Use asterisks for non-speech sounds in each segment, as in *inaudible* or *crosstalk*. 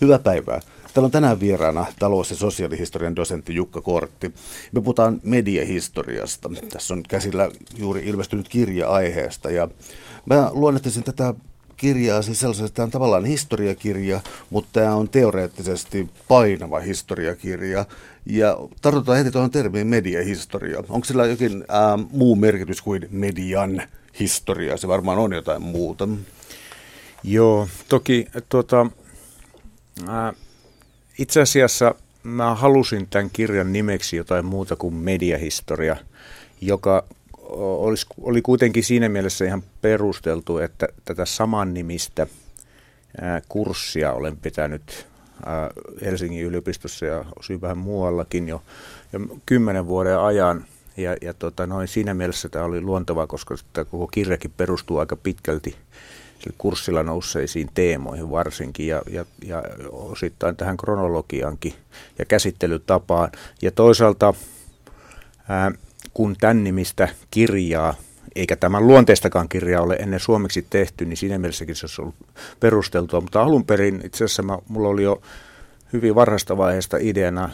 Hyvää päivää. Täällä on tänään vieraana talous- ja sosiaalihistorian dosentti Jukka Kortti. Me puhutaan mediahistoriasta. Tässä on käsillä juuri ilmestynyt kirja aiheesta ja mä luonnehtisin tätä kirjaa siis sellaisesta, että tämä on tavallaan historiakirja, mutta tämä on teoreettisesti painava historiakirja. Ja tartutaan heti tuohon termiin mediahistoria. Onko sillä jokin ää, muu merkitys kuin median historia? Se varmaan on jotain muuta. Joo, toki tuota, itse asiassa mä halusin tämän kirjan nimeksi jotain muuta kuin mediahistoria, joka olisi, oli kuitenkin siinä mielessä ihan perusteltu, että tätä saman nimistä kurssia olen pitänyt Helsingin yliopistossa ja osin vähän muuallakin jo, jo kymmenen vuoden ajan. Ja, ja tota, noin siinä mielessä tämä oli luontevaa, koska tämä koko kirjakin perustuu aika pitkälti kurssilla nousseisiin teemoihin varsinkin ja, ja, ja osittain tähän kronologiankin ja käsittelytapaan. Ja toisaalta ää, kun tämän nimistä kirjaa, eikä tämän luonteistakaan kirjaa ole ennen suomeksi tehty, niin siinä mielessäkin se olisi ollut perusteltua. Mutta alun perin itse asiassa mä, mulla oli jo hyvin varhaista vaiheesta ideana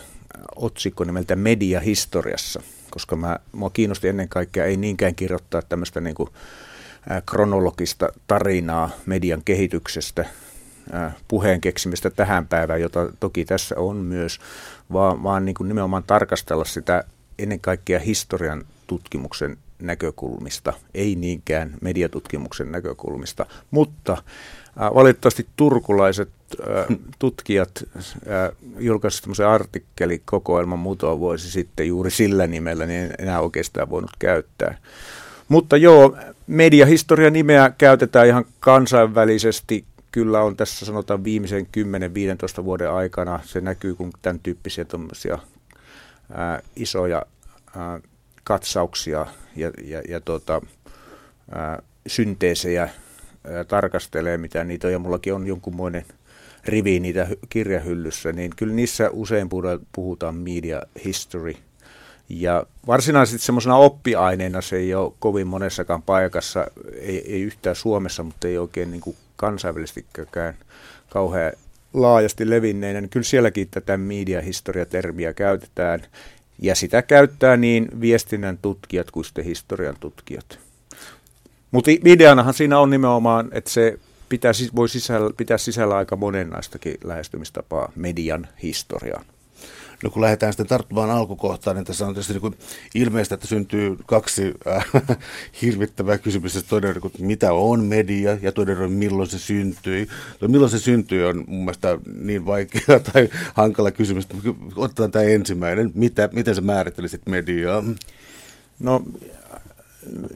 otsikko nimeltä Mediahistoriassa, koska mä, mua kiinnosti ennen kaikkea ei niinkään kirjoittaa tämmöistä niin kuin, kronologista tarinaa median kehityksestä, puheen keksimistä tähän päivään, jota toki tässä on myös, vaan, vaan niin kuin nimenomaan tarkastella sitä ennen kaikkea historian tutkimuksen näkökulmista, ei niinkään mediatutkimuksen näkökulmista, mutta äh, valitettavasti turkulaiset äh, *laughs* tutkijat äh, julkaisivat tämmöisen artikkelikokoelman muutama vuosi sitten juuri sillä nimellä, niin en enää oikeastaan voinut käyttää. Mutta joo, mediahistoria nimeä käytetään ihan kansainvälisesti. Kyllä on tässä sanotaan viimeisen 10-15 vuoden aikana. Se näkyy, kun tämän tyyppisiä ää, isoja ää, katsauksia ja, ja, ja tota, ää, synteesejä ää, tarkastelee, mitä niitä on, ja mullakin on jonkunmoinen rivi niitä kirjahyllyssä, niin kyllä niissä usein puhutaan media history. Ja varsinaisesti semmoisena oppiaineena se ei ole kovin monessakaan paikassa, ei, ei yhtään Suomessa, mutta ei oikein niin kuin kansainvälistikään kauhean laajasti levinneenä, niin kyllä sielläkin tätä media-historia-termiä käytetään. Ja sitä käyttää niin viestinnän tutkijat kuin sitten historian tutkijat. Mutta ideanahan siinä on nimenomaan, että se pitää, voi sisällä, pitää sisällä aika monennaistakin lähestymistapaa median historiaan. No kun lähdetään sitten tarttumaan alkukohtaan, niin tässä on tietysti niin ilmeistä, että syntyy kaksi äh, *laughs* hirvittävää kysymystä. Toinen on, mitä on media ja toinen on, milloin se syntyi. No, milloin se syntyi on mun mielestä niin vaikea *laughs* tai hankala kysymys. Otetaan tämä ensimmäinen. Mitä, miten sä määrittelisit mediaa? No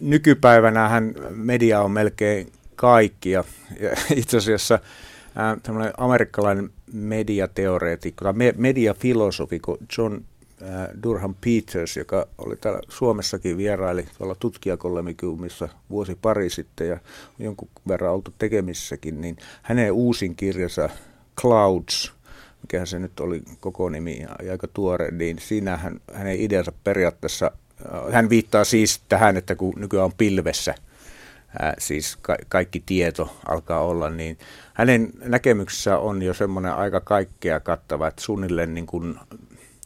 nykypäivänähän media on melkein kaikki ja, ja itse asiassa äh, amerikkalainen mediateoreetikko tai mediafilosofi John äh, Durham Peters, joka oli täällä Suomessakin vieraili tuolla tutkijakollemikuumissa vuosi pari sitten ja jonkun verran oltu tekemissäkin, niin hänen uusin kirjansa Clouds, mikä se nyt oli koko nimi ja aika tuore, niin siinä hän, hänen ideansa periaatteessa, äh, hän viittaa siis tähän, että kun nykyään on pilvessä, siis ka- kaikki tieto alkaa olla, niin hänen näkemyksessä on jo semmoinen aika kaikkea kattava, että suunnilleen niin kuin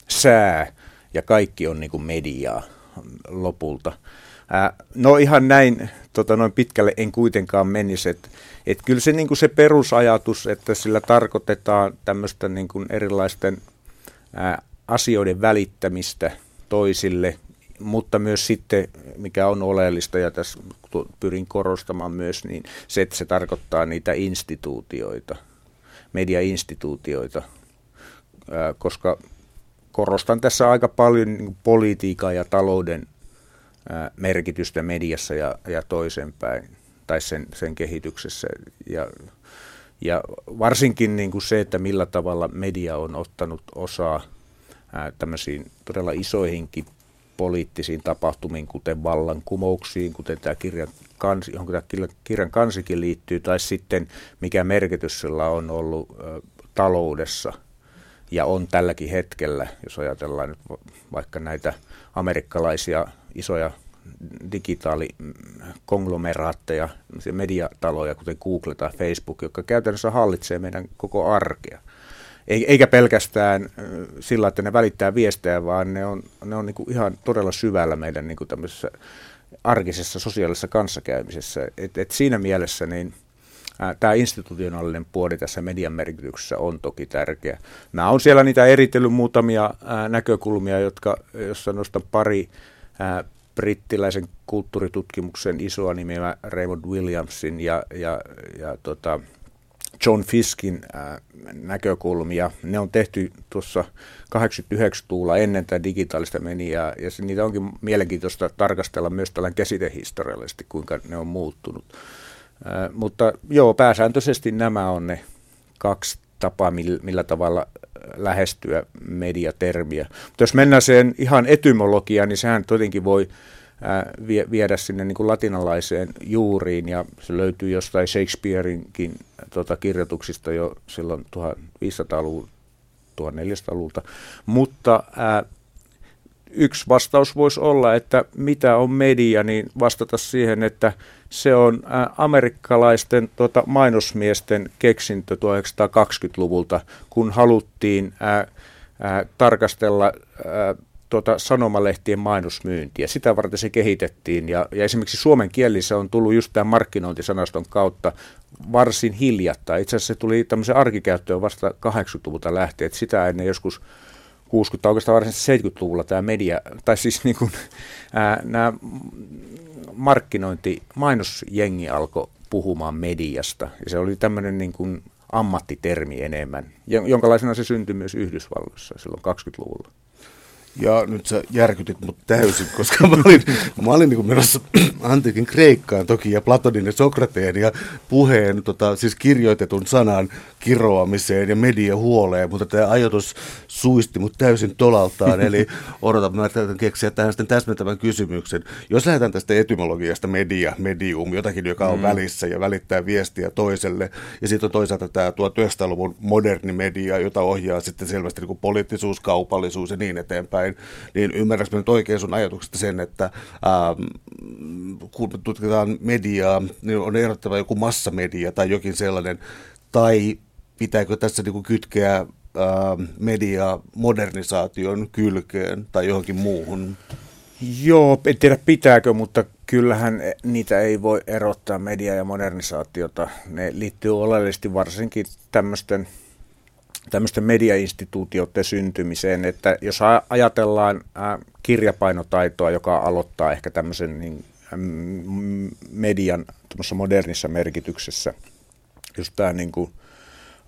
sää ja kaikki on niin kuin mediaa lopulta. Ää, no ihan näin tota, noin pitkälle en kuitenkaan menisi, että et kyllä se, niin kuin se perusajatus, että sillä tarkoitetaan tämmöistä niin kuin erilaisten ää, asioiden välittämistä toisille mutta myös sitten, mikä on oleellista ja tässä pyrin korostamaan myös, niin se, että se tarkoittaa niitä instituutioita, mediainstituutioita, koska korostan tässä aika paljon niin politiikan ja talouden merkitystä mediassa ja, ja toisenpäin, tai sen, sen kehityksessä. Ja, ja varsinkin niin kuin se, että millä tavalla media on ottanut osaa tämmöisiin todella isoihinkin poliittisiin tapahtumiin, kuten vallankumouksiin, kuten tämä kirjan kansi, johon tämä kirjan kansikin liittyy, tai sitten mikä merkitys sillä on ollut taloudessa ja on tälläkin hetkellä, jos ajatellaan nyt vaikka näitä amerikkalaisia isoja digitaalikonglomeraatteja, mediataloja, kuten Google tai Facebook, jotka käytännössä hallitsee meidän koko arkea. Eikä pelkästään sillä, että ne välittää viestejä, vaan ne on, ne on niin ihan todella syvällä meidän niin tämmöisessä arkisessa sosiaalisessa kanssakäymisessä. Et, et siinä mielessä niin tämä institutionaalinen puoli tässä median merkityksessä on toki tärkeä. Mä oon siellä niitä eritellyt muutamia ää, näkökulmia, jotka, jossa nostan pari ää, brittiläisen kulttuuritutkimuksen isoa nimeä Raymond Williamsin ja, ja, ja tota, John Fiskin ää, näkökulmia. Ne on tehty tuossa 89-luvulla ennen tätä digitaalista mediaa, ja niitä onkin mielenkiintoista tarkastella myös tällainen käsitehistoriallisesti, kuinka ne on muuttunut. Ää, mutta joo, pääsääntöisesti nämä on ne kaksi tapaa, millä, millä tavalla lähestyä mediatermiä. Mutta jos mennään sen ihan etymologiaan, niin sehän tietenkin voi viedä sinne niin kuin latinalaiseen juuriin ja se löytyy jostain Shakespeareinkin tota, kirjoituksista jo silloin 1500-luvulta, 1400-luvulta. Mutta ää, yksi vastaus voisi olla, että mitä on media, niin vastata siihen, että se on amerikkalaisten tota, mainosmiesten keksintö 1920-luvulta, kun haluttiin ää, ää, tarkastella ää, tuota sanomalehtien mainosmyyntiä. Sitä varten se kehitettiin ja, ja esimerkiksi suomen kielissä on tullut just tämän markkinointisanaston kautta varsin hiljattain. Itse asiassa se tuli tämmöisen arkikäyttöön vasta 80-luvulta lähtien, että sitä ennen joskus 60 oikeastaan varsinaisesti 70-luvulla tämä media, tai siis *laughs* niin kuin, ää, nämä markkinointi, mainosjengi alkoi puhumaan mediasta. Ja se oli tämmöinen niin kuin ammattitermi enemmän, jonkalaisena se syntyi myös Yhdysvalloissa silloin 20-luvulla. Ja nyt sä järkytit mut täysin, koska mä olin, mä olin niin menossa *clears throat* antiikin Kreikkaan toki ja Platonin ja Sokrateen ja puheen, tota, siis kirjoitetun sanan kiroamiseen ja mediahuoleen, mutta tämä ajatus suisti mut täysin tolaltaan, eli *laughs* odotan, mä keksiä tähän sitten täsmentävän kysymyksen. Jos lähdetään tästä etymologiasta media, medium, jotakin, joka on mm. välissä ja välittää viestiä toiselle, ja sitten on toisaalta tämä 1900-luvun moderni media, jota ohjaa sitten selvästi niin kuin poliittisuus, kaupallisuus ja niin eteenpäin, niin ymmärrätkö nyt oikein sun ajatuksesta sen, että ähm, kun tutkitaan mediaa, niin on erottava joku massamedia tai jokin sellainen, tai pitääkö tässä niin kuin kytkeä ää, media modernisaation kylkeen tai johonkin muuhun? Joo, en tiedä pitääkö, mutta kyllähän niitä ei voi erottaa media- ja modernisaatiota. Ne liittyy oleellisesti varsinkin tämmöisten, tämmöisten mediainstituutioiden syntymiseen, että jos ajatellaan kirjapainotaitoa, joka aloittaa ehkä tämmöisen niin, median modernissa merkityksessä, just tämä niin kuin,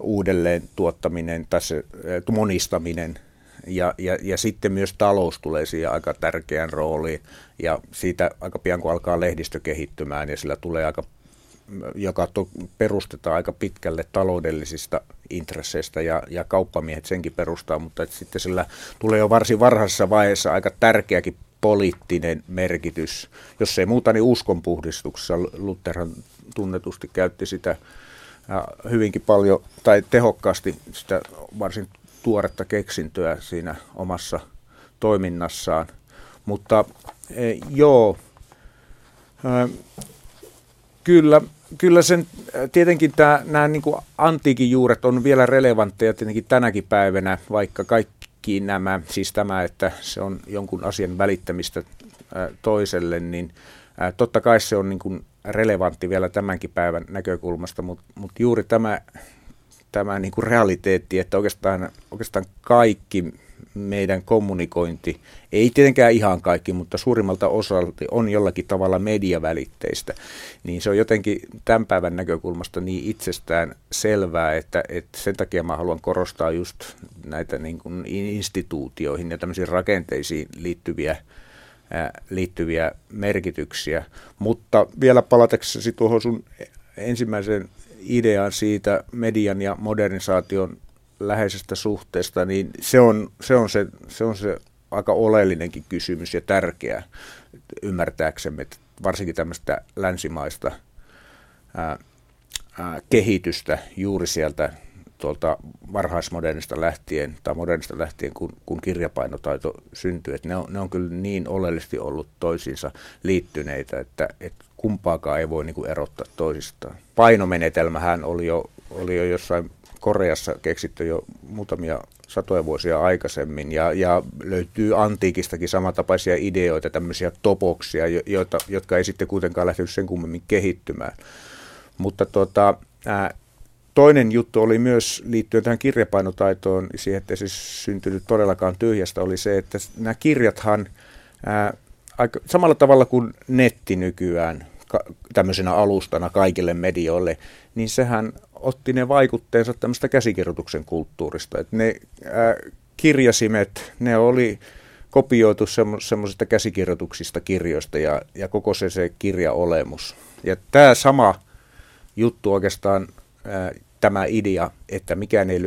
uudelleen tuottaminen tai se monistaminen. Ja, ja, ja sitten myös talous tulee siihen aika tärkeään rooliin ja siitä aika pian kun alkaa lehdistö kehittymään ja sillä tulee aika joka to, perustetaan aika pitkälle taloudellisista intresseistä ja, ja kauppamiehet senkin perustaa, mutta että sitten sillä tulee jo varsin varhaisessa vaiheessa aika tärkeäkin poliittinen merkitys. Jos ei muuta, niin uskonpuhdistuksessa Lutherhan tunnetusti käytti sitä hyvinkin paljon tai tehokkaasti sitä varsin tuoretta keksintöä siinä omassa toiminnassaan. Mutta joo, kyllä, kyllä sen, tietenkin tämä, nämä niin kuin antiikin juuret on vielä relevantteja tietenkin tänäkin päivänä, vaikka kaikki nämä, siis tämä, että se on jonkun asian välittämistä toiselle, niin totta kai se on niin kuin relevantti vielä tämänkin päivän näkökulmasta, mutta, mutta juuri tämä, tämä niin kuin realiteetti, että oikeastaan, oikeastaan kaikki meidän kommunikointi, ei tietenkään ihan kaikki, mutta suurimmalta osalta on jollakin tavalla mediavälitteistä, niin se on jotenkin tämän päivän näkökulmasta niin itsestään selvää, että, että sen takia mä haluan korostaa just näitä niin kuin instituutioihin ja tämmöisiin rakenteisiin liittyviä liittyviä merkityksiä. Mutta vielä palataksesi tuohon sun ensimmäiseen ideaan siitä median ja modernisaation läheisestä suhteesta, niin se on se, on se, se, on se aika oleellinenkin kysymys ja tärkeä ymmärtääksemme, että varsinkin tämmöistä länsimaista ää, ää, kehitystä juuri sieltä tuolta varhaismodernista lähtien tai modernista lähtien, kun, kun kirjapainotaito syntyy. Että ne, on, ne on kyllä niin oleellisesti ollut toisiinsa liittyneitä, että, että kumpaakaan ei voi niin kuin erottaa toisistaan. Painomenetelmähän oli jo, oli jo jossain Koreassa keksitty jo muutamia satoja vuosia aikaisemmin ja, ja löytyy antiikistakin samantapaisia ideoita, tämmöisiä topoksia, joita, jotka ei sitten kuitenkaan lähtenyt sen kummemmin kehittymään. Mutta tota, ää, toinen juttu oli myös liittyen tähän kirjapainotaitoon, siihen, että se syntynyt todellakaan tyhjästä, oli se, että nämä kirjathan ää, aika, samalla tavalla kuin netti nykyään tämmöisenä alustana kaikille medioille, niin sehän otti ne vaikutteensa tämmöistä käsikirjoituksen kulttuurista. Että ne ää, kirjasimet, ne oli kopioitu semmoisista käsikirjoituksista kirjoista ja, ja koko se, se kirjaolemus. Ja tämä sama juttu oikeastaan, ää, tämä idea, että mikään ei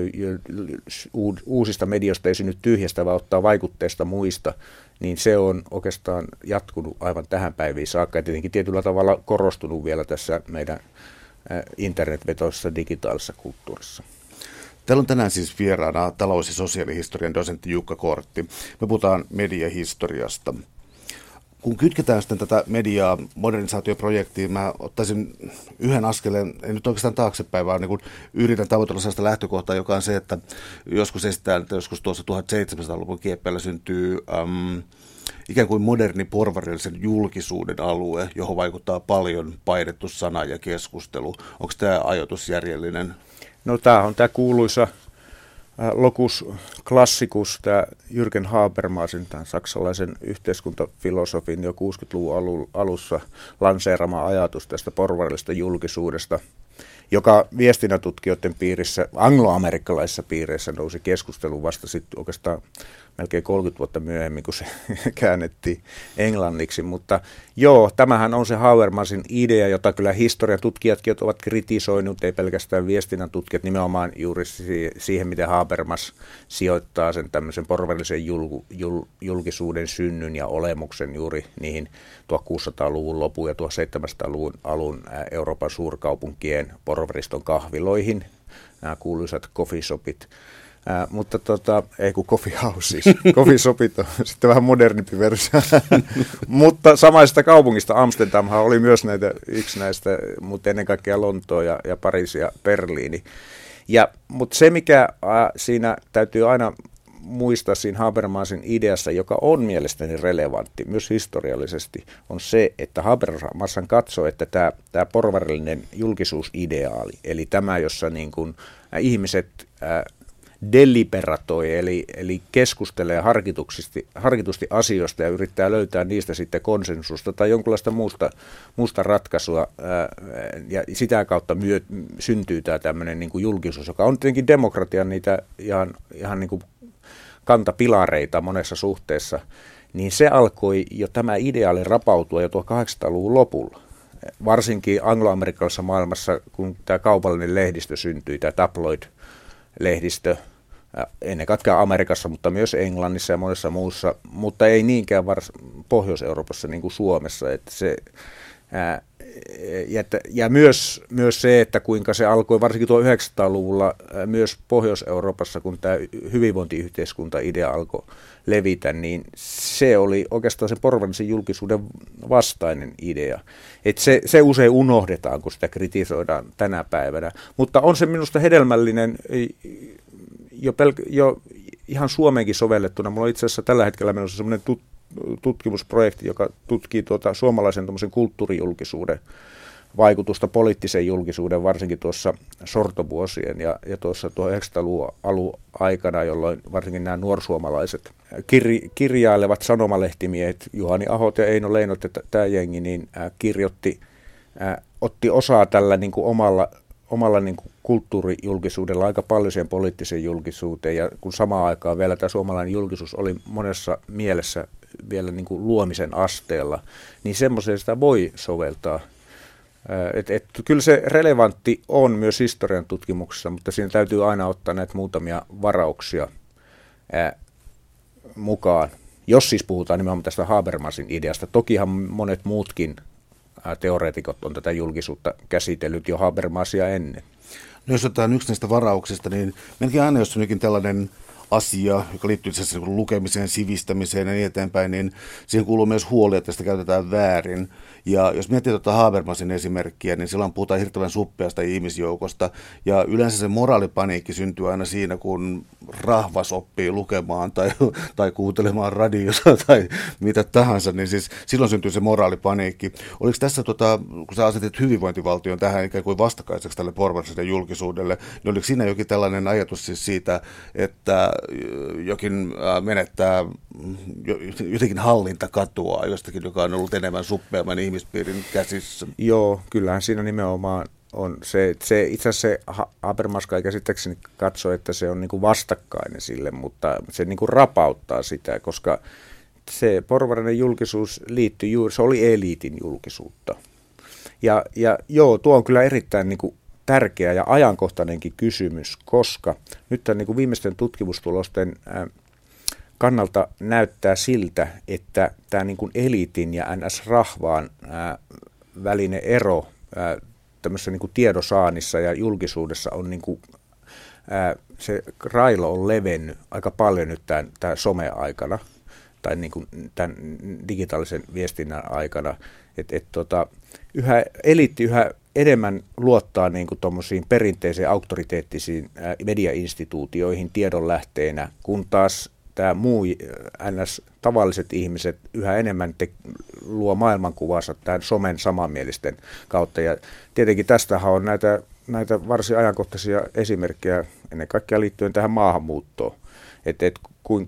uusista mediosta ei synny tyhjästä, vaan ottaa vaikutteesta muista, niin se on oikeastaan jatkunut aivan tähän päiviin saakka ja tietenkin tietyllä tavalla korostunut vielä tässä meidän internetvetoisessa digitaalisessa kulttuurissa. Täällä on tänään siis vieraana talous- ja sosiaalihistorian dosentti Jukka Kortti. Me puhutaan mediahistoriasta. Kun kytketään sitten tätä mediaa modernisaatioprojektiin, mä ottaisin yhden askeleen, ei nyt oikeastaan taaksepäin, vaan niin yritän tavoitella sellaista lähtökohtaa, joka on se, että joskus esitään, että joskus tuossa 1700-luvun kieppeillä syntyy äm, ikään kuin moderni porvarillisen julkisuuden alue, johon vaikuttaa paljon painettu sana ja keskustelu. Onko tämä ajatus järjellinen? No tämä on tämä kuuluisa Lokus klassikus, tämä Jürgen Habermasin, tämän saksalaisen yhteiskuntafilosofin jo 60-luvun alussa lanseerama ajatus tästä porvarillisesta julkisuudesta, joka viestinnätutkijoiden piirissä, angloamerikkalaisissa piireissä nousi keskusteluun vasta sitten oikeastaan melkein 30 vuotta myöhemmin, kun se *laughs* käännettiin englanniksi. Mutta joo, tämähän on se Habermasin idea, jota kyllä historiatutkijatkin ovat kritisoinut, ei pelkästään viestinnän tutkijat, nimenomaan juuri siihen, miten Habermas sijoittaa sen tämmöisen porvarillisen jul, jul, julkisuuden synnyn ja olemuksen juuri niihin 1600-luvun lopun ja 1700-luvun alun Euroopan suurkaupunkien porvariston kahviloihin, nämä kuuluisat coffee Ää, mutta tota, ei kun Coffee House siis. *laughs* Coffee Shopit on sitten vähän modernimpi versio. *laughs* mutta samaista kaupungista Amsterdamhan oli myös näitä, yksi näistä, mutta ennen kaikkea Lontoa ja, ja Pariisi ja Berliini. Ja, mutta se, mikä ää, siinä täytyy aina muistaa siinä Habermasin ideassa, joka on mielestäni relevantti myös historiallisesti, on se, että Habermas katsoo, että tämä, tämä porvarillinen julkisuusideaali, eli tämä, jossa niin kuin, ihmiset deliberatoi, eli, eli keskustelee harkitusti, harkitusti asioista ja yrittää löytää niistä sitten konsensusta tai jonkinlaista muusta, muusta ratkaisua, ää, ja sitä kautta myö, syntyy tämä tämmöinen niin kuin julkisuus, joka on tietenkin demokratian niitä ihan, ihan niin kuin kantapilareita monessa suhteessa, niin se alkoi jo tämä ideaali rapautua jo 1800-luvun lopulla. Varsinkin angloamerikkalaisessa maailmassa, kun tämä kaupallinen lehdistö syntyi, tämä tabloid-lehdistö, ennen kaikkea Amerikassa, mutta myös Englannissa ja monessa muussa, mutta ei niinkään vars Pohjois-Euroopassa niin kuin Suomessa. Että se, ää, ja, ja myös, myös se, että kuinka se alkoi varsinkin tuo 900-luvulla myös Pohjois-Euroopassa, kun tämä hyvinvointiyhteiskunta-idea alkoi levitä, niin se oli oikeastaan se porvallisen julkisuuden vastainen idea. Et se, se usein unohdetaan, kun sitä kritisoidaan tänä päivänä. Mutta on se minusta hedelmällinen jo, pelk- jo ihan Suomeenkin sovellettuna. Mulla on itse asiassa tällä hetkellä menossa semmoinen tut- tutkimusprojekti, joka tutkii tuota suomalaisen kulttuurijulkisuuden vaikutusta poliittisen julkisuuden, varsinkin tuossa sortovuosien ja, ja tuossa 1900-luvun alun aikana, jolloin varsinkin nämä nuorsuomalaiset kir- kirjailevat sanomalehtimiehet, Juhani Ahot ja Eino Leinot ja tämä jengi, niin äh, kirjoitti, äh, otti osaa tällä niin kuin omalla omalla niin kuin kulttuurijulkisuudella aika paljon siihen poliittiseen julkisuuteen ja kun samaan aikaan vielä tämä suomalainen julkisuus oli monessa mielessä vielä niin kuin luomisen asteella, niin semmoiseen sitä voi soveltaa. Et, et, kyllä se relevantti on myös historian tutkimuksessa, mutta siinä täytyy aina ottaa näitä muutamia varauksia ää, mukaan. Jos siis puhutaan nimenomaan tästä Habermasin ideasta, tokihan monet muutkin teoreetikot on tätä julkisuutta käsitellyt jo Habermasia ennen. No jos otetaan yksi näistä varauksista, niin melkein aina jos on tällainen asia, joka liittyy itse niin lukemiseen, sivistämiseen ja niin eteenpäin, niin siihen kuuluu myös huoli, että sitä käytetään väärin. Ja jos miettii tuota Habermasin esimerkkiä, niin silloin puhutaan hirveän suppeasta ihmisjoukosta. Ja yleensä se moraalipaniikki syntyy aina siinä, kun rahvas oppii lukemaan tai, tai kuuntelemaan radiosta *laughs* tai mitä tahansa, niin siis silloin syntyy se moraalipaniikki. Oliko tässä, tota, kun sä asetit hyvinvointivaltion tähän ikään kuin vastakaiseksi tälle porvariselle julkisuudelle, niin oliko siinä jokin tällainen ajatus siis siitä, että jokin menettää jotenkin hallinta katoaa jostakin, joka on ollut enemmän suppeamman ihmispiirin käsissä? Joo, kyllähän siinä nimenomaan on se, se itse asiassa se Habermas ei käsittääkseni katso, että se on niin kuin vastakkainen sille, mutta se niin kuin rapauttaa sitä, koska se porvarinen julkisuus liittyy juuri, se oli eliitin julkisuutta. Ja, ja joo, tuo on kyllä erittäin niin kuin tärkeä ja ajankohtainenkin kysymys, koska nyt tämän niin kuin viimeisten tutkimustulosten kannalta näyttää siltä, että tämä niin kuin eliitin ja NS-rahvaan välinen ero tämmöisessä niin kuin tiedosaannissa ja julkisuudessa on niin kuin, ää, se railo on levennyt aika paljon nyt tämän, tämän some-aikana tai niin kuin tämän digitaalisen viestinnän aikana. Et, et tota, yhä, eliitti yhä enemmän luottaa niin kuin perinteisiin auktoriteettisiin mediainstituutioihin tiedonlähteenä, kun taas tämä muu ns. tavalliset ihmiset yhä enemmän te, luo maailmankuvansa tämän somen samanmielisten kautta. Ja tietenkin tästähän on näitä, näitä varsin ajankohtaisia esimerkkejä ennen kaikkea liittyen tähän maahanmuuttoon. Että et,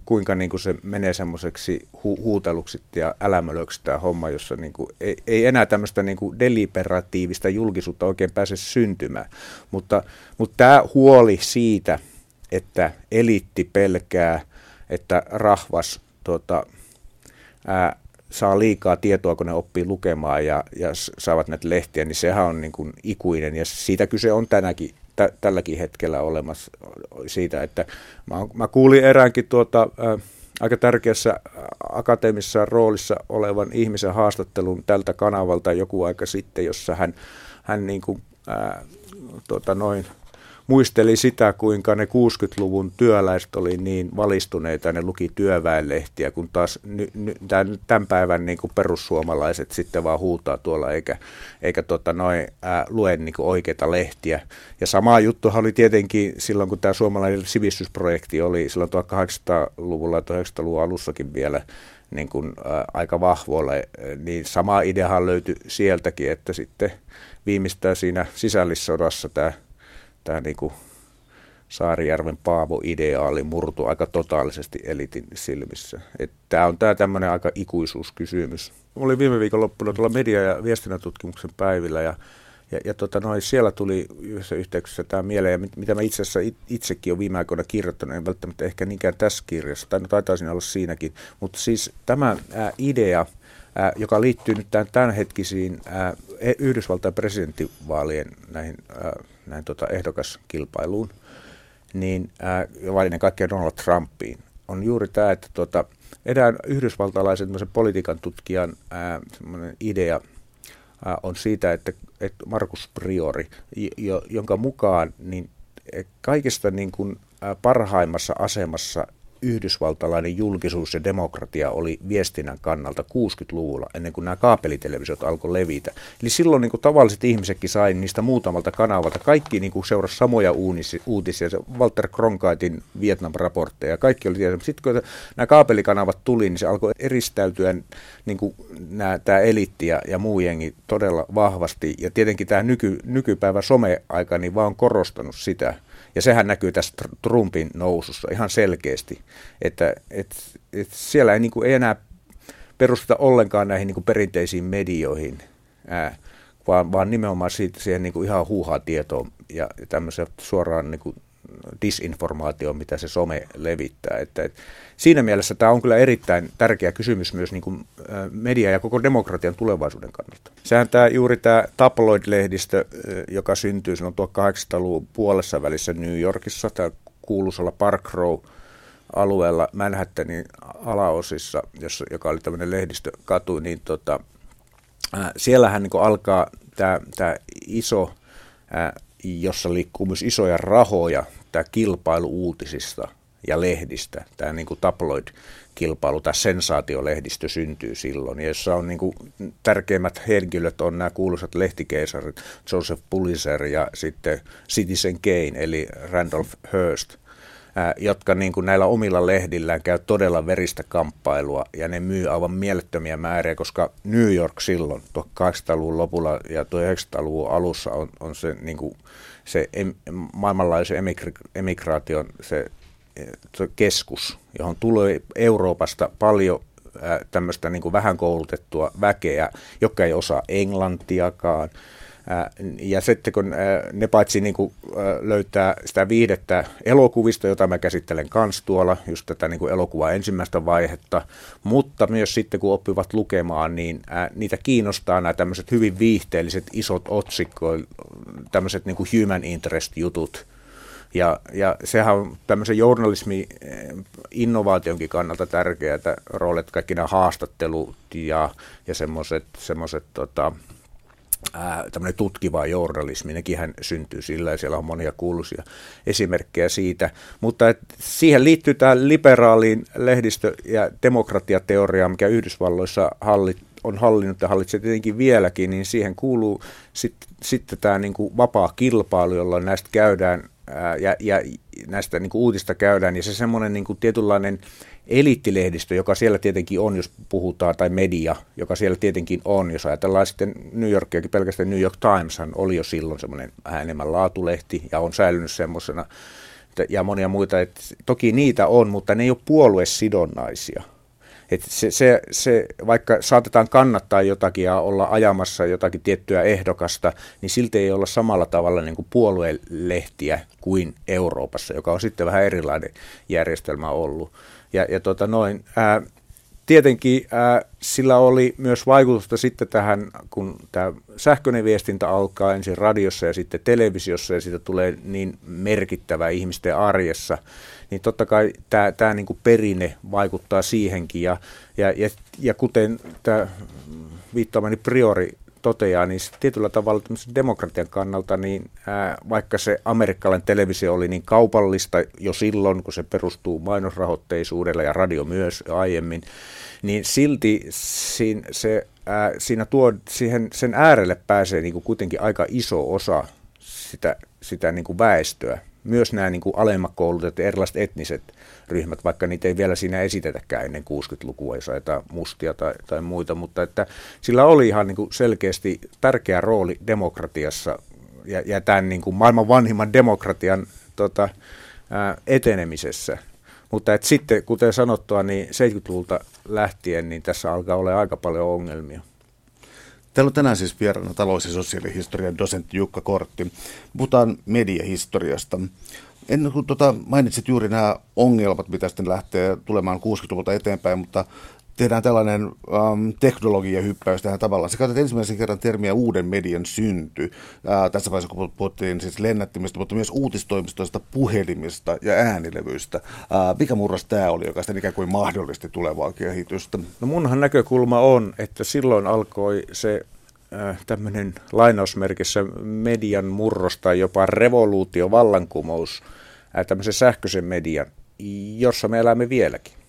kuinka niin kuin se menee semmoiseksi hu- huuteluksi ja älämölöksi tämä homma, jossa niin kuin ei, ei enää tämmöistä niin kuin deliberatiivista julkisuutta oikein pääse syntymään. Mutta, mutta tämä huoli siitä, että eliitti pelkää – että rahvas tuota, ää, saa liikaa tietoa, kun ne oppii lukemaan ja, ja saavat näitä lehtiä, niin sehän on niin kuin ikuinen. Ja siitä kyse on tänäkin, tä, tälläkin hetkellä olemassa siitä, että mä, mä kuulin eräänkin tuota, ää, aika tärkeässä akateemisessa roolissa olevan ihmisen haastattelun tältä kanavalta joku aika sitten, jossa hän, hän niin kuin, ää, tuota, noin muisteli sitä, kuinka ne 60-luvun työläiset oli niin valistuneita, ne luki työväenlehtiä, kun taas ny, ny, tämän päivän niin kuin perussuomalaiset sitten vaan huutaa tuolla, eikä, eikä tota noin, ää, lue niin kuin oikeita lehtiä. Ja sama juttu oli tietenkin silloin, kun tämä suomalainen sivistysprojekti oli silloin 1800-luvulla ja 1900-luvun alussakin vielä, niin kuin, ää, aika vahvoille, niin sama ideahan löytyi sieltäkin, että sitten viimeistään siinä sisällissodassa tämä tämä niin kuin Saarijärven Paavo-ideaali murtu aika totaalisesti elitin silmissä. Tämä on tämä tämmöinen aika ikuisuuskysymys. Mä olin viime viikonloppuna tuolla media- ja viestinnätutkimuksen päivillä ja, ja, ja tota noin, siellä tuli yhdessä yhteyksessä tämä mieleen, ja mit, mitä mä itse asiassa itsekin olen viime aikoina kirjoittanut, en välttämättä ehkä niinkään tässä kirjassa, tai no taitaisin olla siinäkin, mutta siis tämä ää, idea, ää, joka liittyy nyt tämän tämänhetkisiin ää, e, Yhdysvaltain presidenttivaalien näihin ää, näin tota ehdokaskilpailuun, niin ää, ennen kaikkea Donald Trumpiin, on juuri tämä, että tota, erään yhdysvaltalaisen politiikan tutkijan ää, idea ää, on siitä, että, että Markus Priori, jo, jonka mukaan niin kaikista niin kuin, ää, parhaimmassa asemassa yhdysvaltalainen julkisuus ja demokratia oli viestinnän kannalta 60-luvulla, ennen kuin nämä kaapelitelevisiot alkoi levitä. Eli silloin niin kuin tavalliset ihmisetkin sai niistä muutamalta kanavalta, kaikki niin kuin seurasi samoja uutisia, Walter Cronkaitin Vietnam-raportteja, kaikki oli tietysti. Sitten kun nämä kaapelikanavat tuli, niin se alkoi eristäytyä niin kuin nämä, tämä elitti ja, ja muu jengi todella vahvasti. Ja tietenkin tämä nyky, nykypäivä someaika niin vaan on korostanut sitä, ja sehän näkyy tässä Trumpin nousussa ihan selkeästi, että et, et siellä ei, niin kuin, ei enää perusteta ollenkaan näihin niin kuin perinteisiin medioihin, ää, vaan, vaan nimenomaan siitä, siihen niin kuin ihan huuhaa tietoon ja, ja tämmöisen suoraan niin kuin disinformaatio, mitä se some levittää. Että, että siinä mielessä tämä on kyllä erittäin tärkeä kysymys myös niin kuin media ja koko demokratian tulevaisuuden kannalta. Sehän tämä, juuri tämä tabloid-lehdistö, joka syntyy silloin 1800-luvun puolessa välissä New Yorkissa, tämä kuuluisalla Park Row alueella Manhattanin alaosissa, jossa, joka oli tämmöinen lehdistökatu, niin tota, äh, siellähän niin alkaa tämä, tämä iso jossa liikkuu myös isoja rahoja, tämä kilpailu uutisista. Ja lehdistä. Tämä niin kuin tabloid-kilpailu, tämä sensaatiolehdistö syntyy silloin, jossa on niin kuin tärkeimmät henkilöt on nämä kuuluisat lehtikeisarit, Joseph Pulitzer ja sitten Citizen Kane, eli Randolph Hearst – jotka niin kuin näillä omilla lehdillään käy todella veristä kamppailua ja ne myy aivan mielettömiä määriä, koska New York silloin 1800-luvun lopulla ja 1900-luvun alussa on, on se, niin kuin, se em, maailmanlaajuisen emigraation se keskus, johon tulee Euroopasta paljon tämmöistä niin vähän koulutettua väkeä, joka ei osaa englantiakaan, ja sitten kun ne paitsi niin kuin löytää sitä viihdettä elokuvista, jota mä käsittelen kans tuolla, just tätä niin kuin elokuvaa ensimmäistä vaihetta, mutta myös sitten kun oppivat lukemaan, niin niitä kiinnostaa nämä tämmöiset hyvin viihteelliset isot otsikkoja, tämmöiset niin kuin human interest jutut, ja, ja sehän on tämmöisen journalismin innovaationkin kannalta tärkeää roolit, kaikki nämä haastattelut ja, ja semmoiset tota, tämmöinen tutkiva journalismi, nekin hän syntyy sillä ja siellä on monia kuuluisia esimerkkejä siitä. Mutta et siihen liittyy tämä liberaaliin lehdistö- ja demokratiateoriaan, mikä Yhdysvalloissa hallit, on hallinnut ja hallitsee tietenkin vieläkin, niin siihen kuuluu sitten sit tämä niinku vapaa kilpailu, jolla näistä käydään ja, ja näistä niinku uutista käydään, ja se semmoinen niinku tietynlainen eliittilehdistö, joka siellä tietenkin on, jos puhutaan, tai media, joka siellä tietenkin on, jos ajatellaan sitten New Yorkiakin, pelkästään New York Times oli jo silloin semmoinen vähän enemmän laatulehti ja on säilynyt semmoisena, ja monia muita, että toki niitä on, mutta ne ei ole puoluesidonnaisia. Et se, se, se, vaikka saatetaan kannattaa jotakin ja olla ajamassa jotakin tiettyä ehdokasta, niin silti ei olla samalla tavalla niin kuin puoluelehtiä kuin Euroopassa, joka on sitten vähän erilainen järjestelmä ollut. Ja, ja tota noin, ää, tietenkin ää, sillä oli myös vaikutusta sitten tähän, kun tämä sähköinen viestintä alkaa ensin radiossa ja sitten televisiossa ja siitä tulee niin merkittävä ihmisten arjessa, niin totta kai tämä, tämä niin kuin perinne vaikuttaa siihenkin. Ja, ja, ja, ja kuten tämä viittaamani priori toteaa, niin tietyllä tavalla demokratian kannalta, niin ää, vaikka se amerikkalainen televisio oli niin kaupallista jo silloin, kun se perustuu mainosrahoitteisuudelle ja radio myös aiemmin, niin silti siinä, se, ää, siinä tuo, siihen, sen äärelle pääsee niin kuin kuitenkin aika iso osa sitä, sitä niin kuin väestöä, myös nämä niin kuin alemmat koulutetut erilaiset etniset ryhmät, vaikka niitä ei vielä siinä esitetäkään ennen 60-lukua, jos ajetaan mustia tai, tai muita, mutta että sillä oli ihan niin kuin selkeästi tärkeä rooli demokratiassa ja, ja tämän niin kuin maailman vanhimman demokratian tota, ää, etenemisessä. Mutta että sitten, kuten sanottua, niin 70-luvulta lähtien, niin tässä alkaa olla aika paljon ongelmia. Täällä on tänään siis vieraana talous- ja sosiaalihistorian dosentti Jukka Kortti. Puhutaan mediahistoriasta. Ennen kuin tuota, mainitsit juuri nämä ongelmat, mitä sitten lähtee tulemaan 60-luvulta eteenpäin, mutta tehdään tällainen um, teknologiahyppäys tähän tavallaan. Sä käytät ensimmäisen kerran termiä uuden median synty. Ää, tässä vaiheessa, kun puhuttiin siis lennättimistä, mutta myös uutistoimistoista, puhelimista ja äänilevyistä. Ää, mikä murros tämä oli, joka sitten ikään kuin mahdollisti tulevaa kehitystä? No munhan näkökulma on, että silloin alkoi se äh, tämmöinen lainausmerkissä median murros tai jopa revoluutio, vallankumous, äh, tämmöisen sähköisen median, jossa me elämme vieläkin.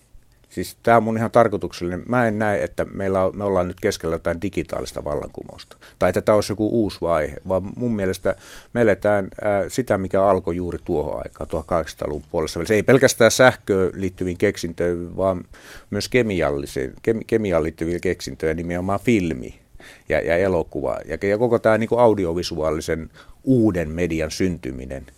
Siis tämä on mun ihan tarkoituksellinen. Mä en näe, että meillä on, me ollaan nyt keskellä jotain digitaalista vallankumousta. Tai että tämä olisi joku uusi vaihe, vaan mun mielestä me eletään ää, sitä, mikä alkoi juuri tuohon aikaan, 1800-luvun puolessa. Se ei pelkästään sähköön liittyviin keksintöihin, vaan myös kemiallisiin, kem, kemiaan liittyviin keksintöihin, nimenomaan filmi ja, ja elokuva. Ja, ja koko tämä niin audiovisuaalisen uuden median syntyminen –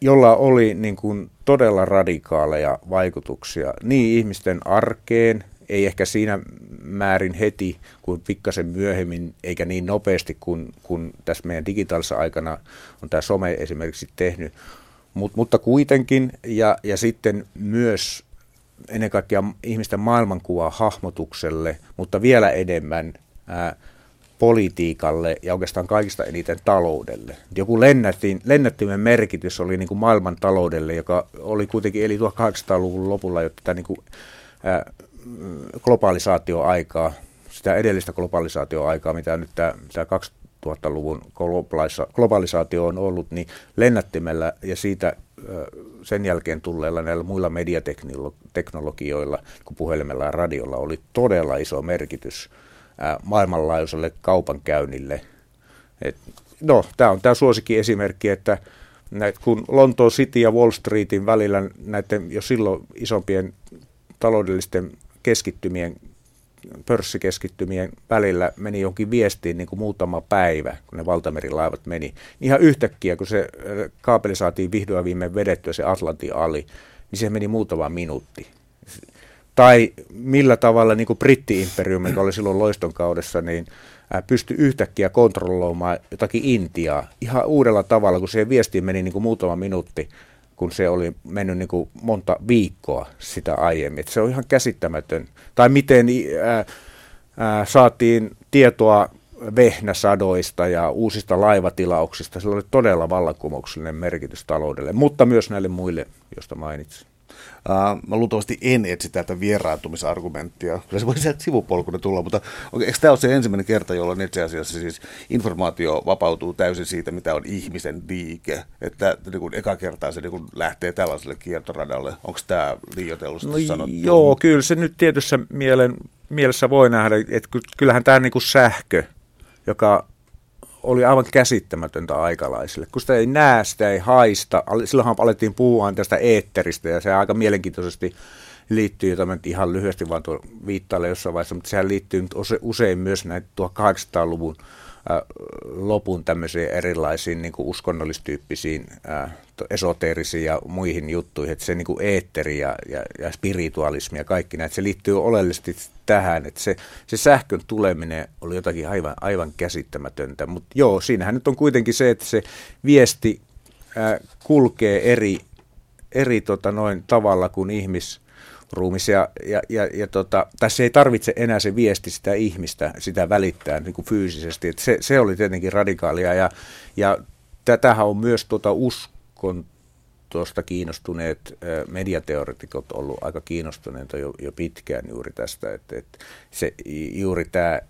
jolla oli niin kuin todella radikaaleja vaikutuksia niin ihmisten arkeen, ei ehkä siinä määrin heti kuin pikkasen myöhemmin, eikä niin nopeasti kuin, kuin tässä meidän digitaalisessa aikana on tämä some esimerkiksi tehnyt, Mut, mutta kuitenkin, ja, ja sitten myös ennen kaikkea ihmisten maailmankuvaa hahmotukselle, mutta vielä enemmän ää, politiikalle ja oikeastaan kaikista eniten taloudelle. Joku lennätin, lennättimen merkitys oli niin kuin maailman taloudelle, joka oli kuitenkin eli 1800-luvun lopulla jo tätä niin kuin, ää, globalisaatioaikaa, sitä edellistä globalisaatioaikaa, mitä nyt tämä, tämä 2000-luvun globalisaatio on ollut, niin lennättimellä ja siitä sen jälkeen tulleilla näillä muilla mediateknologioilla, kun puhelimella ja radiolla oli todella iso merkitys maailmanlaajuiselle kaupankäynnille. Et, no, tämä on tämä suosikin esimerkki, että näit, kun Lontoon City ja Wall Streetin välillä näiden jo silloin isompien taloudellisten keskittymien pörssikeskittymien välillä meni jonkin viestiin niin kuin muutama päivä, kun ne valtamerilaivat meni. Ihan yhtäkkiä, kun se kaapeli saatiin vihdoin viimein vedettyä se Atlantin ali, niin se meni muutama minuutti. Tai millä tavalla niin kuin britti-imperiumi, joka oli silloin loiston kaudessa, niin pystyi yhtäkkiä kontrolloimaan jotakin Intiaa ihan uudella tavalla, kun se viestiin meni niin kuin muutama minuutti kun se oli mennyt niin kuin monta viikkoa sitä aiemmin. Et se on ihan käsittämätön. Tai miten ää, ää, saatiin tietoa vehnäsadoista ja uusista laivatilauksista. Sillä oli todella vallankumouksellinen merkitys taloudelle, mutta myös näille muille, joista mainitsin. Mä luultavasti en etsi tätä vieraantumisargumenttia. Kyllä se voi sieltä sivupolkuna tulla, mutta eikö tämä ole se ensimmäinen kerta, jolloin itse asiassa siis informaatio vapautuu täysin siitä, mitä on ihmisen liike? Että niin kun eka kertaa se niin kun lähtee tällaiselle kiertoradalle. Onko tämä liioitellusti no, sanottu? Joo, kyllä se nyt tietyssä mielen, mielessä voi nähdä, että kyllähän tämä niin kuin sähkö, joka oli aivan käsittämätöntä aikalaisille, kun sitä ei näe, sitä ei haista. Silloinhan alettiin puhua tästä eetteristä ja se aika mielenkiintoisesti liittyy, jota mä ihan lyhyesti vaan tuon viittailen jossain vaiheessa, mutta sehän liittyy nyt usein myös näitä 1800-luvun lopun tämmöisiin erilaisiin niin kuin uskonnollistyyppisiin, esoteerisiin ja muihin juttuihin, että se niin kuin eetteri ja, ja, ja spiritualismi ja kaikki näitä, se liittyy oleellisesti tähän, että se, se sähkön tuleminen oli jotakin aivan, aivan käsittämätöntä, mutta joo, siinähän nyt on kuitenkin se, että se viesti kulkee eri, eri tota noin tavalla kuin ihmis, ruumis ja, ja, ja, ja tota, tässä ei tarvitse enää se viesti sitä ihmistä, sitä välittää niin kuin fyysisesti. Et se, se oli tietenkin radikaalia ja, ja tätähän on myös tuota uskon tuosta kiinnostuneet mediateoretikot ollut aika kiinnostuneita jo, jo pitkään juuri tästä, että, että se, juuri tämä,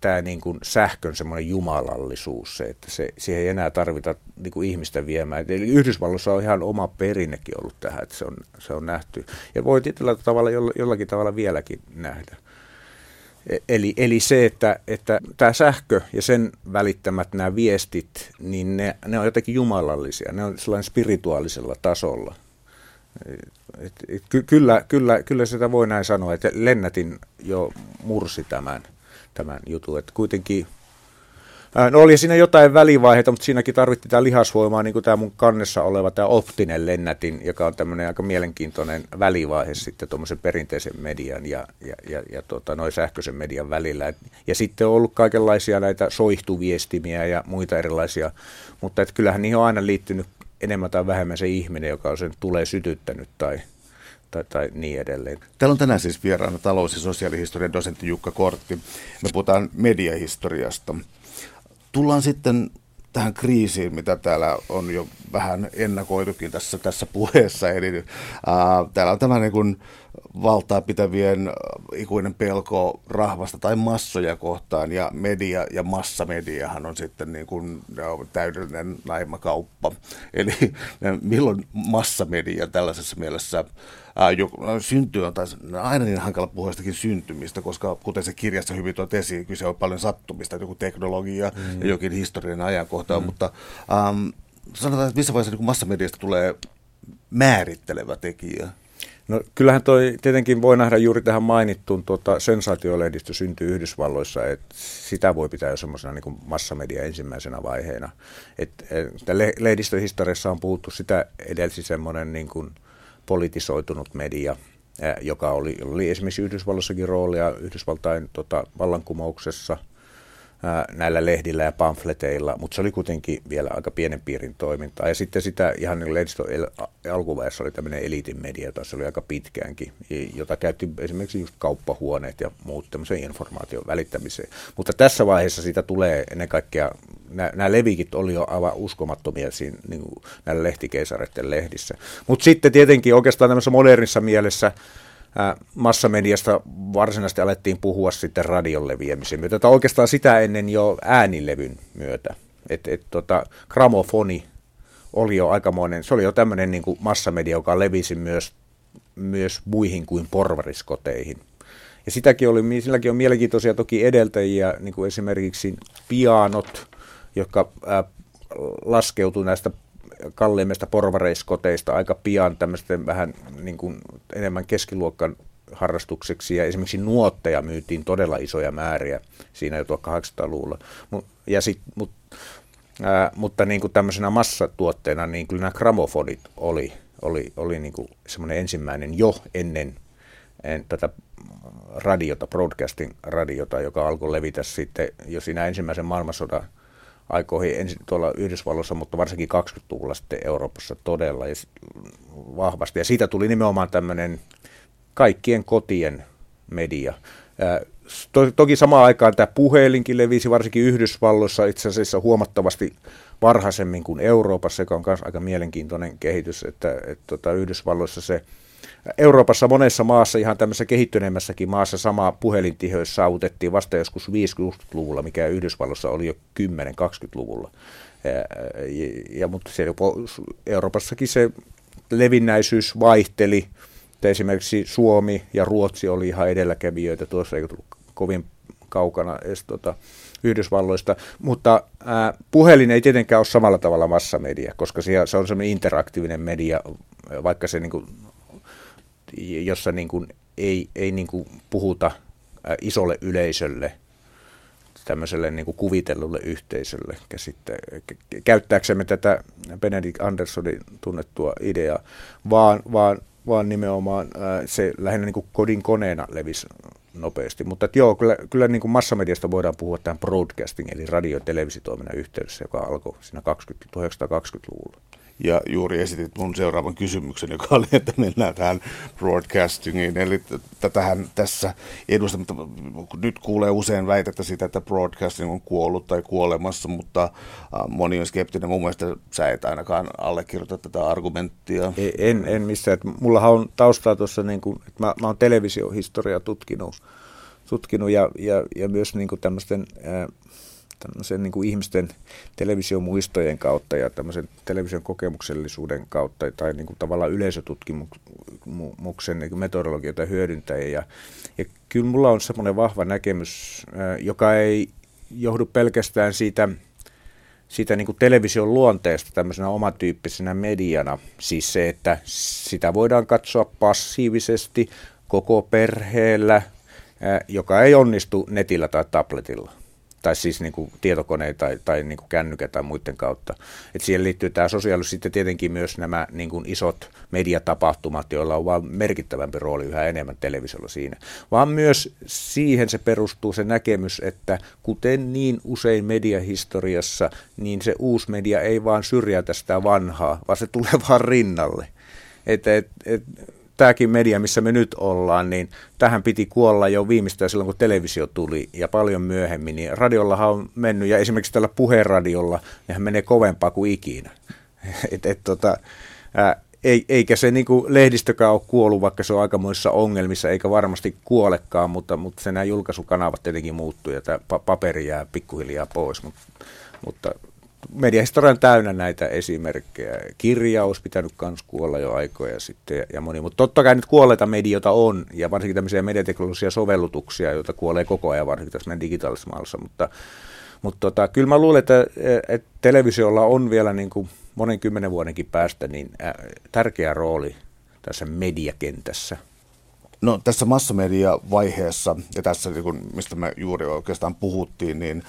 tämä niin kuin sähkön semmoinen jumalallisuus, se, että se, siihen ei enää tarvita niin kuin ihmistä viemään. Eli Yhdysvalloissa on ihan oma perinnekin ollut tähän, että se on, se on nähty. Ja voi tietyllä tavalla, jollakin tavalla vieläkin nähdä. Eli, eli se, että, että tämä sähkö ja sen välittämät nämä viestit, niin ne, ne on jotenkin jumalallisia, ne on sellainen spirituaalisella tasolla. Et, et, ky, kyllä, kyllä, kyllä sitä voi näin sanoa, että Lennätin jo mursi tämän, tämän jutun, että kuitenkin No oli siinä jotain välivaiheita, mutta siinäkin tarvittiin tämä lihasvoimaa, niin kuin tämä mun kannessa oleva tämä optinen lennätin, joka on tämmöinen aika mielenkiintoinen välivaihe sitten tuommoisen perinteisen median ja, ja, ja, ja tota, noin sähköisen median välillä. Ja sitten on ollut kaikenlaisia näitä soihtuviestimiä ja muita erilaisia, mutta et kyllähän niihin on aina liittynyt enemmän tai vähemmän se ihminen, joka on sen tulee sytyttänyt tai, tai, tai niin edelleen. Täällä on tänään siis vieraana talous- ja sosiaalihistorian dosentti Jukka Kortti. Me puhutaan mediahistoriasta tullaan sitten tähän kriisiin, mitä täällä on jo vähän ennakoitukin tässä, tässä puheessa. Eli ää, täällä on tämä niin kuin, valtaa pitävien ikuinen pelko rahvasta tai massoja kohtaan, ja media ja massamediahan on sitten niin kuin, on täydellinen naimakauppa. *laughs* Eli milloin massamedia tällaisessa mielessä ää, no, syntyy on taas aina niin hankala puhua syntymistä, koska kuten se kirjassa hyvin tuot esiin, kyse on paljon sattumista, joku teknologia mm. ja jokin historiallinen ajankohta, mm. mutta äm, sanotaan, että missä vaiheessa niin massamediasta tulee määrittelevä tekijä? No kyllähän toi tietenkin voi nähdä juuri tähän mainittuun tuota, sensaatiolehdistö syntyy Yhdysvalloissa, että sitä voi pitää jo semmoisena niin massamedia ensimmäisenä vaiheena. Et, et, lehdistöhistoriassa on puhuttu sitä edelsi semmoinen niin kuin, politisoitunut media, joka oli, oli esimerkiksi Yhdysvalloissakin roolia Yhdysvaltain tota, vallankumouksessa – näillä lehdillä ja pamfleteilla, mutta se oli kuitenkin vielä aika pienen piirin toimintaa. Ja sitten sitä ihan niin lehdistö alkuvaiheessa oli tämmöinen eliitin media, jota se oli aika pitkäänkin, jota käytti esimerkiksi just kauppahuoneet ja muut tämmöisen informaation välittämiseen. Mutta tässä vaiheessa siitä tulee ennen kaikkea, nämä, nämä levikit oli jo aivan uskomattomia siinä niin näillä lehtikeisareiden lehdissä. Mutta sitten tietenkin oikeastaan tämmöisessä modernissa mielessä, massamediasta varsinaisesti alettiin puhua sitten radion leviämisen myötä, tai oikeastaan sitä ennen jo äänilevyn myötä. Et, et, tota, gramofoni oli jo aikamoinen, se oli jo tämmöinen niin kuin massamedia, joka levisi myös, myös muihin kuin porvariskoteihin. Ja sitäkin oli, silläkin on mielenkiintoisia toki edeltäjiä, niin kuin esimerkiksi pianot, jotka ää, laskeutuu näistä kalliimmista porvareiskoteista aika pian tämmöisten vähän niin kuin enemmän keskiluokkan harrastukseksi ja esimerkiksi nuotteja myytiin todella isoja määriä siinä jo 1800-luvulla. Ja sit, mut, ää, mutta niin kuin tämmöisenä massatuotteena niin kyllä nämä gramofonit oli, oli, oli niin kuin semmoinen ensimmäinen jo ennen en, tätä radiota, broadcasting radiota, joka alkoi levitä sitten jo siinä ensimmäisen maailmansodan aikoihin ensin tuolla Yhdysvalloissa, mutta varsinkin 20-luvulla sitten Euroopassa todella ja vahvasti. Ja siitä tuli nimenomaan tämmöinen kaikkien kotien media. To, toki samaan aikaan tämä puhelinkin levisi varsinkin Yhdysvalloissa itse asiassa huomattavasti varhaisemmin kuin Euroopassa, joka on myös aika mielenkiintoinen kehitys, että, että tota, Yhdysvalloissa se Euroopassa monessa maassa, ihan tämmöisessä kehittyneemmässäkin maassa, sama puhelintiheys saavutettiin vasta joskus 50-luvulla, mikä Yhdysvalloissa oli jo 10-20-luvulla. Ja, ja, mutta siellä Euroopassakin se levinnäisyys vaihteli. Esimerkiksi Suomi ja Ruotsi oli ihan edelläkävijöitä, tuossa ei tullut kovin kaukana edes tuota, Yhdysvalloista, mutta ää, puhelin ei tietenkään ole samalla tavalla massamedia, koska se, se on semmoinen interaktiivinen media, vaikka se niin kuin jossa niin kuin ei, ei niin kuin puhuta isolle yleisölle, tämmöiselle niin kuin kuvitellulle yhteisölle käsitte, käyttääksemme tätä Benedict Andersonin tunnettua ideaa, vaan, vaan, vaan nimenomaan se lähinnä niin kuin kodin koneena levisi nopeasti. Mutta joo, kyllä, kyllä niin kuin massamediasta voidaan puhua tämän broadcasting, eli radio- ja televisitoiminnan yhteydessä, joka alkoi siinä 20, 1920-luvulla. Ja juuri esitit mun seuraavan kysymyksen, joka oli, että mennään tähän broadcastingiin. Eli tätähän tässä edusta, mutta nyt kuulee usein väitettä siitä, että broadcasting on kuollut tai kuolemassa, mutta moni on skeptinen. Mun mielestä sä et ainakaan allekirjoita tätä argumenttia. En, en missään. Että mullahan on taustaa tuossa, niin kuin, että mä, mä oon televisiohistoria tutkinut, tutkinut ja, ja, ja myös niin kuin tämmöisten tämmöisen niin kuin ihmisten televisiomuistojen kautta ja tämmöisen television kokemuksellisuuden kautta tai niin kuin tavallaan yleisötutkimuksen niin metodologioita hyödyntäen. Ja, ja kyllä mulla on semmoinen vahva näkemys, joka ei johdu pelkästään siitä, siitä niin kuin television luonteesta tämmöisenä omatyyppisenä mediana. Siis se, että sitä voidaan katsoa passiivisesti koko perheellä, joka ei onnistu netillä tai tabletilla tai siis niin kuin tietokoneita tai, tai niin kuin kännykät tai muiden kautta. Et siihen liittyy tämä sosiaalisuus, sitten tietenkin myös nämä niin kuin isot mediatapahtumat, joilla on vain merkittävämpi rooli yhä enemmän televisiolla siinä. Vaan myös siihen se perustuu se näkemys, että kuten niin usein mediahistoriassa, niin se uusi media ei vaan syrjäytä sitä vanhaa, vaan se tulee vaan rinnalle. Et, et, et, tämäkin media, missä me nyt ollaan, niin tähän piti kuolla jo viimeistään silloin, kun televisio tuli ja paljon myöhemmin. Niin radiollahan on mennyt, ja esimerkiksi tällä puheradiolla, nehän menee kovempaa kuin ikinä. *laughs* et, et, tota, ää, ei, eikä se niin kuin lehdistökään ole kuollut, vaikka se on aikamoissa ongelmissa, eikä varmasti kuolekaan, mutta, mutta se nämä julkaisukanavat tietenkin muuttuu ja tämä paperi jää pikkuhiljaa pois. Mutta, mutta mediahistoria on täynnä näitä esimerkkejä. Kirja olisi pitänyt myös kuolla jo aikoja sitten ja, moni, mutta totta kai nyt kuolleita medioita on ja varsinkin tämmöisiä mediateknologisia sovellutuksia, joita kuolee koko ajan varsinkin tässä meidän digitaalisessa maailmassa, mutta, mutta tota, kyllä mä luulen, että, että televisiolla on vielä niin kuin monen kymmenen vuodenkin päästä niin tärkeä rooli tässä mediakentässä. No tässä massamedia-vaiheessa ja tässä, niin mistä me juuri oikeastaan puhuttiin, niin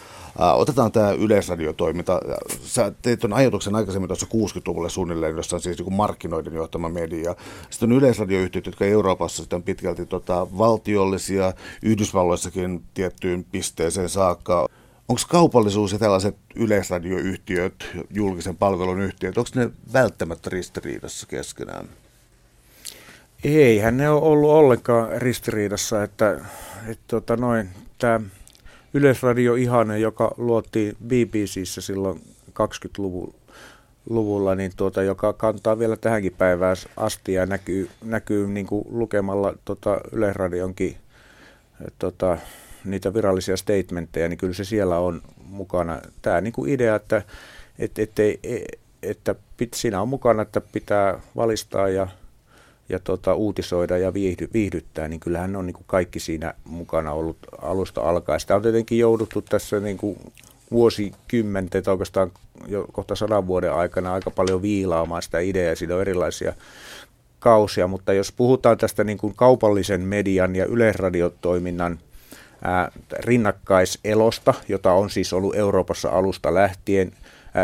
otetaan tämä yleisradiotoiminta. Sä teit tuon ajatuksen aikaisemmin tuossa 60-luvulla suunnilleen, jossa on siis niin markkinoiden johtama media. Sitten on yleisradioyhtiöt, jotka Euroopassa sitten on pitkälti tota, valtiollisia, Yhdysvalloissakin tiettyyn pisteeseen saakka. Onko kaupallisuus ja tällaiset yleisradioyhtiöt, julkisen palvelun yhtiöt, onko ne välttämättä ristiriidassa keskenään? Eihän ne ole ollut ollenkaan ristiriidassa, että, että tota noin, tämä Yleisradio Ihane, joka luotiin BBCissä silloin 20-luvulla, niin tuota, joka kantaa vielä tähänkin päivään asti ja näkyy, näkyy niin kuin lukemalla tota Yleisradionkin tota, niitä virallisia statementteja, niin kyllä se siellä on mukana. Tämä niin kuin idea, että et, et, et, että siinä on mukana, että pitää valistaa ja, ja tota, uutisoida ja viihdy, viihdyttää, niin kyllähän on niin kuin kaikki siinä mukana ollut alusta alkaen. Sitä on tietenkin jouduttu tässä niin kuin vuosikymmenten tai oikeastaan jo kohta sadan vuoden aikana aika paljon viilaamaan sitä ideaa. Siinä on erilaisia kausia, mutta jos puhutaan tästä niin kuin kaupallisen median ja yleisradiotoiminnan ää, rinnakkaiselosta, jota on siis ollut Euroopassa alusta lähtien,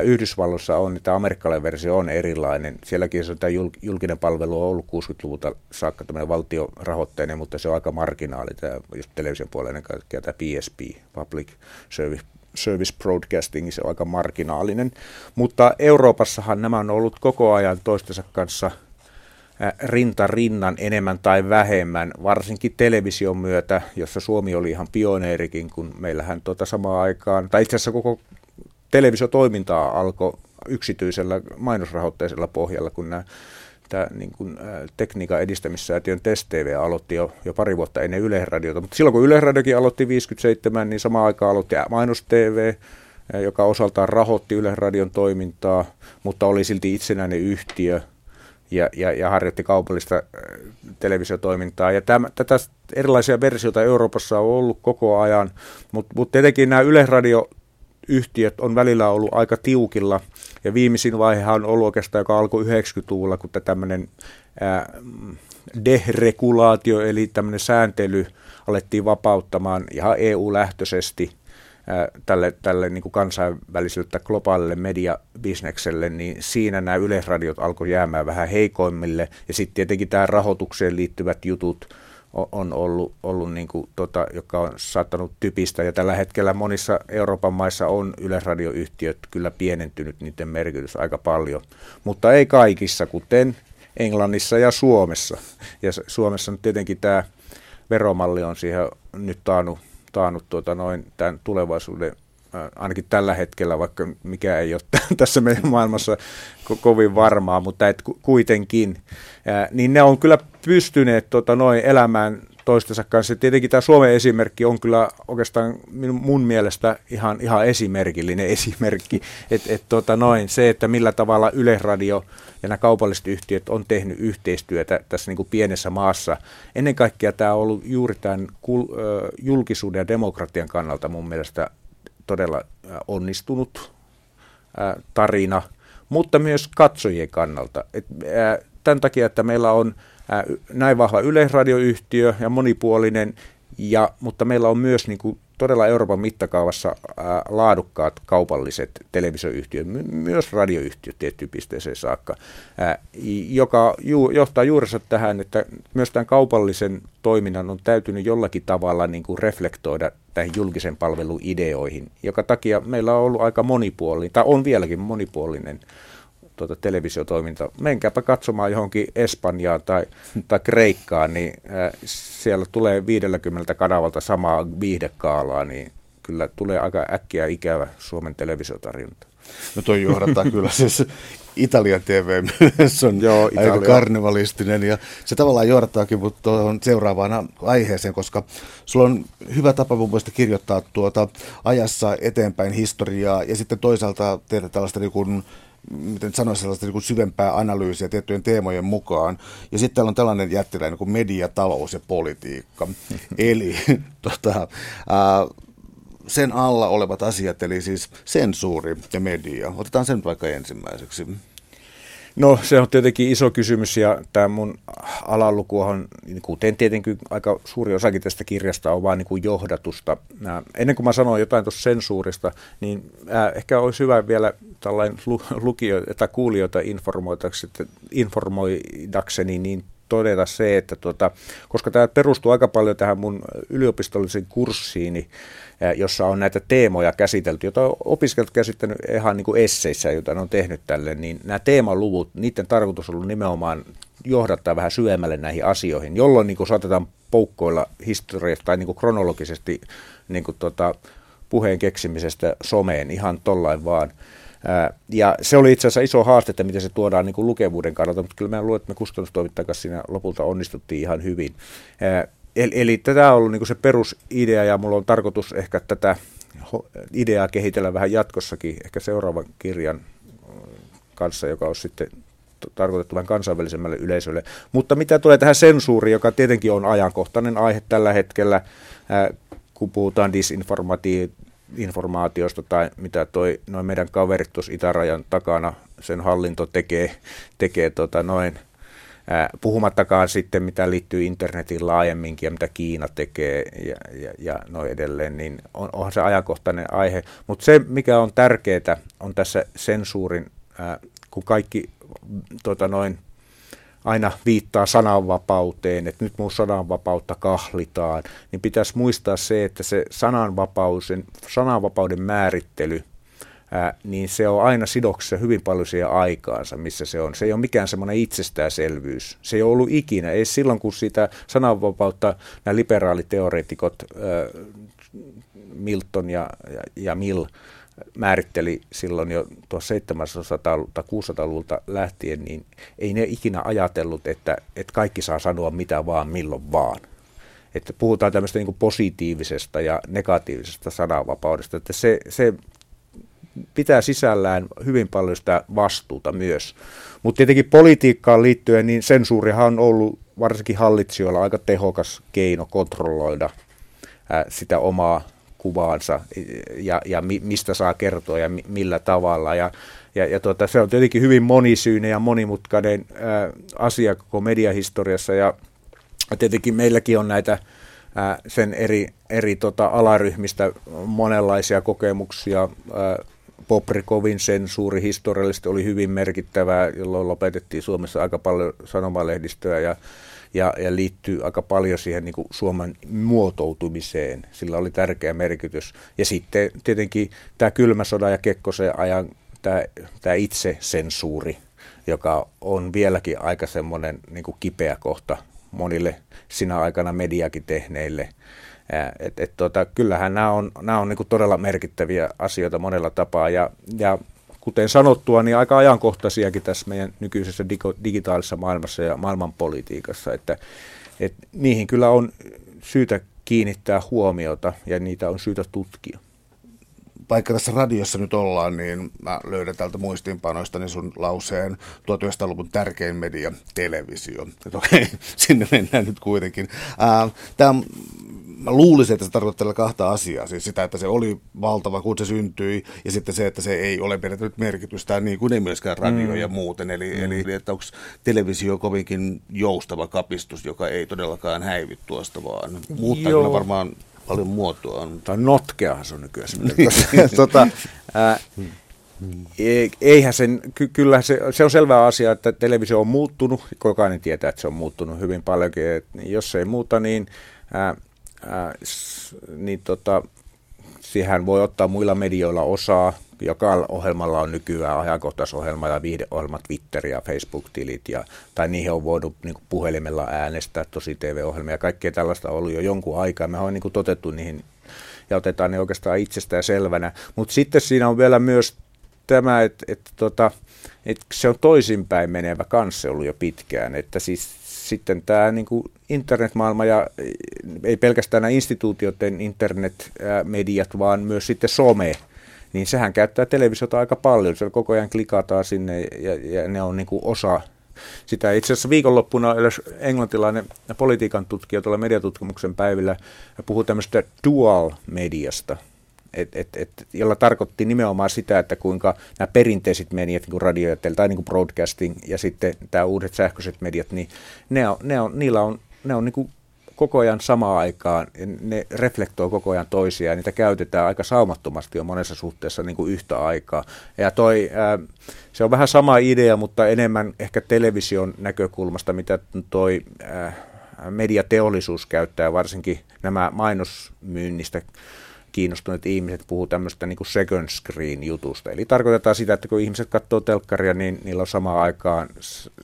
Yhdysvalloissa on, että amerikkalainen versio on erilainen. Sielläkin se tämä julkinen palvelu on ollut 60-luvulta saakka tämmöinen valtiorahoitteinen, mutta se on aika marginaali, tämä just television puolella ennen kaikkea tämä PSP, Public Service service broadcasting, se on aika marginaalinen. Mutta Euroopassahan nämä on ollut koko ajan toistensa kanssa rinta rinnan enemmän tai vähemmän, varsinkin television myötä, jossa Suomi oli ihan pioneerikin, kun meillähän tuota samaan aikaan, tai itse asiassa koko televisiotoimintaa alkoi yksityisellä mainosrahoitteisella pohjalla, kun nämä tämä niin kuin, tekniikan edistämissäätiön Test TV aloitti jo, jo pari vuotta ennen Yleisradiota. Mutta silloin kun Yleisradiokin aloitti 57, niin samaan aikaan aloitti Mainos TV, joka osaltaan rahoitti Yleisradion toimintaa, mutta oli silti itsenäinen yhtiö ja, ja, ja harjoitti kaupallista televisiotoimintaa. Ja täm, tätä erilaisia versioita Euroopassa on ollut koko ajan, mutta mut tietenkin nämä Yleisradio yhtiöt on välillä ollut aika tiukilla. Ja viimeisin vaihehan on ollut oikeastaan, joka alkoi 90-luvulla, kun tämmöinen deregulaatio, eli tämmöinen sääntely alettiin vapauttamaan ihan EU-lähtöisesti tälle, tälle niin kuin kansainväliselle tai globaalille mediabisnekselle, niin siinä nämä yleisradiot alkoi jäämään vähän heikoimmille. Ja sitten tietenkin tämä rahoitukseen liittyvät jutut – on ollut, ollut niin kuin, tota, joka on saattanut typistä. Ja tällä hetkellä monissa Euroopan maissa on yleisradioyhtiöt kyllä pienentynyt niiden merkitys aika paljon, mutta ei kaikissa, kuten Englannissa ja Suomessa. Ja Suomessa nyt tietenkin tämä veromalli on siihen nyt taannut, taannut tuota noin tämän tulevaisuuden ainakin tällä hetkellä, vaikka mikä ei ole *laughs* tässä meidän maailmassa ko- kovin varmaa, mutta et kuitenkin, niin ne on kyllä pystyneet tota, noin elämään toistensa kanssa. Tietenkin tämä Suomen esimerkki on kyllä oikeastaan mun mielestä ihan, ihan esimerkillinen *laughs* esimerkki, että et, tota noin, se, että millä tavalla Yleisradio ja nämä kaupalliset yhtiöt on tehnyt yhteistyötä tässä niin kuin pienessä maassa. Ennen kaikkea tämä on ollut juuri tämän kul, julkisuuden ja demokratian kannalta mun mielestä todella onnistunut tarina, mutta myös katsojien kannalta. Tämän takia, että meillä on näin vahva yleisradioyhtiö ja monipuolinen, ja, mutta meillä on myös niin kuin, todella Euroopan mittakaavassa laadukkaat kaupalliset televisioyhtiöt, my, myös radioyhtiöt tiettyyn pisteeseen saakka, joka johtaa juurensa tähän, että myös tämän kaupallisen toiminnan on täytynyt jollakin tavalla niin kuin reflektoida näihin julkisen palvelun ideoihin, joka takia meillä on ollut aika monipuolinen, tai on vieläkin monipuolinen tuota televisiotoiminta. Menkääpä katsomaan johonkin Espanjaan tai, tai Kreikkaan, niin siellä tulee 50 kanavalta samaa viihdekaalaa, niin kyllä tulee aika äkkiä ikävä Suomen televisiotarjonta. No toi johdattaa kyllä siis Italian TV myös on Joo, Italia. aika karnevalistinen ja se tavallaan johdattaakin tuohon seuraavaan aiheeseen, koska sulla on hyvä tapa mun mielestä kirjoittaa tuota ajassa eteenpäin historiaa ja sitten toisaalta tehdä tällaista niin kuin miten sanoisi, sellaista niin kuin syvempää analyysiä tiettyjen teemojen mukaan. Ja sitten täällä on tällainen jättiläinen kuin media, talous ja politiikka. *laughs* eli tota, ää, sen alla olevat asiat, eli siis sensuuri ja media. Otetaan sen vaikka ensimmäiseksi. No se on tietenkin iso kysymys ja tämä mun alaluku on, kuten tietenkin aika suuri osakin tästä kirjasta on vain niin kuin johdatusta. Ennen kuin mä sanoin jotain tuossa sensuurista, niin ehkä olisi hyvä vielä tällainen lukijoita tai kuulijoita informoidakseni, niin todeta se, että tuota, koska tämä perustuu aika paljon tähän mun yliopistollisen kurssiini, jossa on näitä teemoja käsitelty, joita opiskelijat käsittänyt ihan niin kuin esseissä, joita ne on tehnyt tälle, niin nämä teemaluvut, niiden tarkoitus on ollut nimenomaan johdattaa vähän syvemmälle näihin asioihin, jolloin niin kuin saatetaan poukkoilla historiasta tai niin kuin kronologisesti niin kuin tota, puheen keksimisestä someen ihan tollain vaan. Ja se oli itse asiassa iso haaste, että miten se tuodaan niin kuin lukevuuden kannalta, mutta kyllä mä luulen, että me kustannustoimittajan siinä lopulta onnistuttiin ihan hyvin. Eli, eli tätä on ollut niin se perusidea ja mulla on tarkoitus ehkä tätä ideaa kehitellä vähän jatkossakin, ehkä seuraavan kirjan kanssa, joka on sitten tarkoitettu vain kansainvälisemmälle yleisölle. Mutta mitä tulee tähän sensuuriin, joka tietenkin on ajankohtainen aihe tällä hetkellä, kun puhutaan disinformaatiosta tai mitä toi noin meidän kaverit tuossa itärajan takana, sen hallinto tekee, tekee tota noin, puhumattakaan sitten, mitä liittyy internetin laajemminkin ja mitä Kiina tekee ja, ja, ja noin edelleen, niin on, onhan se ajankohtainen aihe. Mutta se, mikä on tärkeää, on tässä sensuurin, ää, kun kaikki tota noin, aina viittaa sananvapauteen, että nyt mun sananvapautta kahlitaan, niin pitäisi muistaa se, että se sananvapauden, sananvapauden määrittely, ää, niin se on aina sidoksessa hyvin paljon siihen aikaansa, missä se on. Se ei ole mikään semmoinen itsestäänselvyys. Se ei ole ollut ikinä, ei silloin kun sitä sananvapautta nämä liberaaliteoreetikot, ää, Milton ja, ja, ja Mill, määritteli silloin jo 1700- tai 600-luvulta lähtien, niin ei ne ikinä ajatellut, että, että kaikki saa sanoa mitä vaan milloin vaan. Että puhutaan tämmöistä niin positiivisesta ja negatiivisesta sananvapaudesta, että se, se pitää sisällään hyvin paljon sitä vastuuta myös. Mutta tietenkin politiikkaan liittyen, niin sensuurihan on ollut varsinkin hallitsijoilla aika tehokas keino kontrolloida sitä omaa kuvaansa ja, ja mistä saa kertoa ja millä tavalla. Ja, ja, ja tuota, se on tietenkin hyvin monisyinen ja monimutkainen ää, asia koko mediahistoriassa ja tietenkin meilläkin on näitä ää, sen eri, eri tota, alaryhmistä monenlaisia kokemuksia. Ää, Poprikovin sensuuri historiallisesti oli hyvin merkittävää, jolloin lopetettiin Suomessa aika paljon sanomalehdistöä ja ja, ja liittyy aika paljon siihen niin kuin Suomen muotoutumiseen. Sillä oli tärkeä merkitys. Ja sitten tietenkin tämä kylmä sodan ja Kekkosen ajan tämä, tämä itsesensuuri, joka on vieläkin aika semmoinen niin kuin kipeä kohta monille sinä aikana mediakin tehneille. Et, et, tota, kyllähän nämä on, nämä on niin todella merkittäviä asioita monella tapaa ja, ja kuten sanottua, niin aika ajankohtaisiakin tässä meidän nykyisessä digitaalisessa maailmassa ja maailmanpolitiikassa, että, että niihin kyllä on syytä kiinnittää huomiota ja niitä on syytä tutkia. Vaikka tässä radiossa nyt ollaan, niin mä löydän täältä muistiinpanoista sun lauseen 1900-luvun tärkein media, televisio. Että okei, *laughs* sinne mennään nyt kuitenkin. Tämä mä luulisin, että se tarkoittaa kahta asiaa. Siis sitä, että se oli valtava, kun se syntyi, ja sitten se, että se ei ole menettänyt merkitystä, niin kuin ei myöskään radio mm. ja muuten. Eli, mm. eli että onko televisio kovinkin joustava kapistus, joka ei todellakaan häivy tuosta, vaan muuttaa Joo. kyllä varmaan paljon muotoa. Tai notkeahan se on nykyään. *laughs* tota, ää, e, Eihän sen, ky- kyllä se, se on selvä asia, että televisio on muuttunut, jokainen tietää, että se on muuttunut hyvin paljonkin, että jos se ei muuta, niin ää, ää, niin tota, siihen voi ottaa muilla medioilla osaa. Joka ohjelmalla on nykyään ajankohtaisohjelma ja viihdeohjelma, Twitter ja Facebook-tilit, ja, tai niihin on voinut niin kuin puhelimella äänestää tosi TV-ohjelmia. Kaikkea tällaista on ollut jo jonkun aikaa. Me on niin kuin totettu niihin ja otetaan ne oikeastaan itsestään selvänä. Mutta sitten siinä on vielä myös tämä, että, että, tota, että se on toisinpäin menevä kanssa ollut jo pitkään. Että siis sitten tämä niin kuin internetmaailma ja ei pelkästään nämä instituutioiden internetmediat, vaan myös sitten some, niin sehän käyttää televisiota aika paljon. Siellä koko ajan klikataan sinne ja, ja ne on niin kuin osa sitä. Itse asiassa viikonloppuna englantilainen politiikan tutkija tuolla mediatutkimuksen päivillä puhuu tämmöistä dual-mediasta – et, et, et, jolla tarkoitti nimenomaan sitä, että kuinka nämä perinteiset mediat, niin kuin radio tai niin kuin broadcasting ja sitten tämä uudet sähköiset mediat, niin ne on, ne on, niillä on, ne on niin kuin koko ajan samaan aikaan, ne reflektoi koko ajan toisiaan, ja niitä käytetään aika saumattomasti jo monessa suhteessa niin kuin yhtä aikaa. Ja toi, se on vähän sama idea, mutta enemmän ehkä television näkökulmasta, mitä toi mediateollisuus käyttää, varsinkin nämä mainosmyynnistä kiinnostuneet ihmiset puhuu tämmöistä niin second screen jutusta. Eli tarkoitetaan sitä, että kun ihmiset katsoo telkkaria, niin niillä on samaan aikaan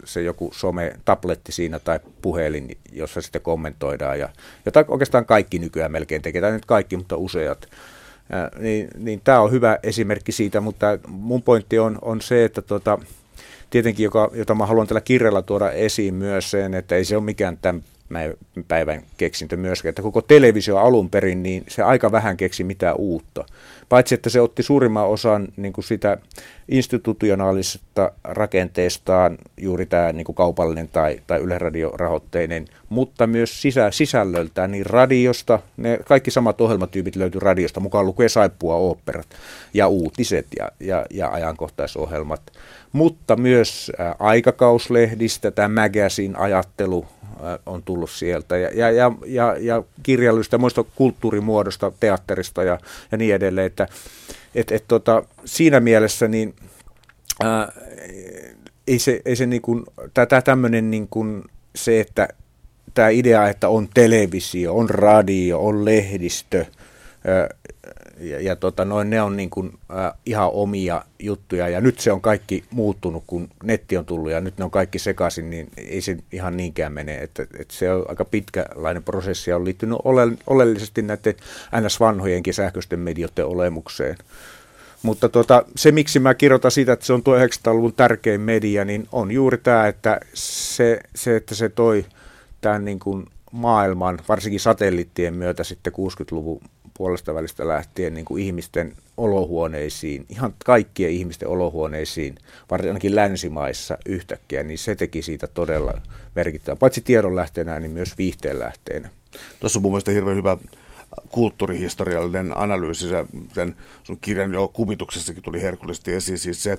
se joku some-tabletti siinä tai puhelin, jossa sitten kommentoidaan. Ja, jota oikeastaan kaikki nykyään melkein tekee, nyt kaikki, mutta useat. Ja, niin, niin tämä on hyvä esimerkki siitä, mutta mun pointti on, on se, että tota, tietenkin, joka, jota mä haluan tällä kirjalla tuoda esiin myös sen, että ei se ole mikään tämän päivän keksintö myöskään. Että koko televisio alun perin, niin se aika vähän keksi mitään uutta. Paitsi, että se otti suurimman osan niin kuin sitä institutionaalisesta rakenteestaan, juuri tämä niin kuin kaupallinen tai, tai yleradiorahoitteinen, mutta myös sisä, sisällöltään, niin radiosta, ne kaikki samat ohjelmatyypit löytyy radiosta, mukaan lukee saippua oopperat ja uutiset ja, ja, ja ajankohtaisohjelmat, mutta myös aikakauslehdistä, tämä magazine-ajattelu, on tullut sieltä. Ja, ja, ja, ja, ja kirjallisesta ja muista kulttuurimuodosta, teatterista ja, ja niin edelleen, että et, et tota, siinä mielessä niin ää, ei se, ei se niin kuin, tämä tämmöinen niin kuin se, että tämä idea, että on televisio, on radio, on lehdistö, ää, ja, ja tota, noin, ne on niin kuin, äh, ihan omia juttuja ja nyt se on kaikki muuttunut, kun netti on tullut ja nyt ne on kaikki sekaisin, niin ei se ihan niinkään mene. Että, että se on aika pitkälainen prosessi ja on liittynyt ole, oleellisesti näiden NS-vanhojenkin sähköisten medioiden olemukseen. Mutta tota, se, miksi mä kirjoitan siitä, että se on tuo 900-luvun tärkein media, niin on juuri tämä, että se, se että se toi tämän niin kuin maailman, varsinkin satelliittien myötä sitten 60-luvun puolesta välistä lähtien niin kuin ihmisten olohuoneisiin, ihan kaikkien ihmisten olohuoneisiin, ainakin länsimaissa yhtäkkiä, niin se teki siitä todella merkittävää. Paitsi tiedonlähteenä, niin myös viihteen lähteenä. Tuossa on mun mielestä hirveän hyvä kulttuurihistoriallinen analyysi. Sen sun kirjan jo kuvituksessakin tuli herkullisesti esiin. Siis se,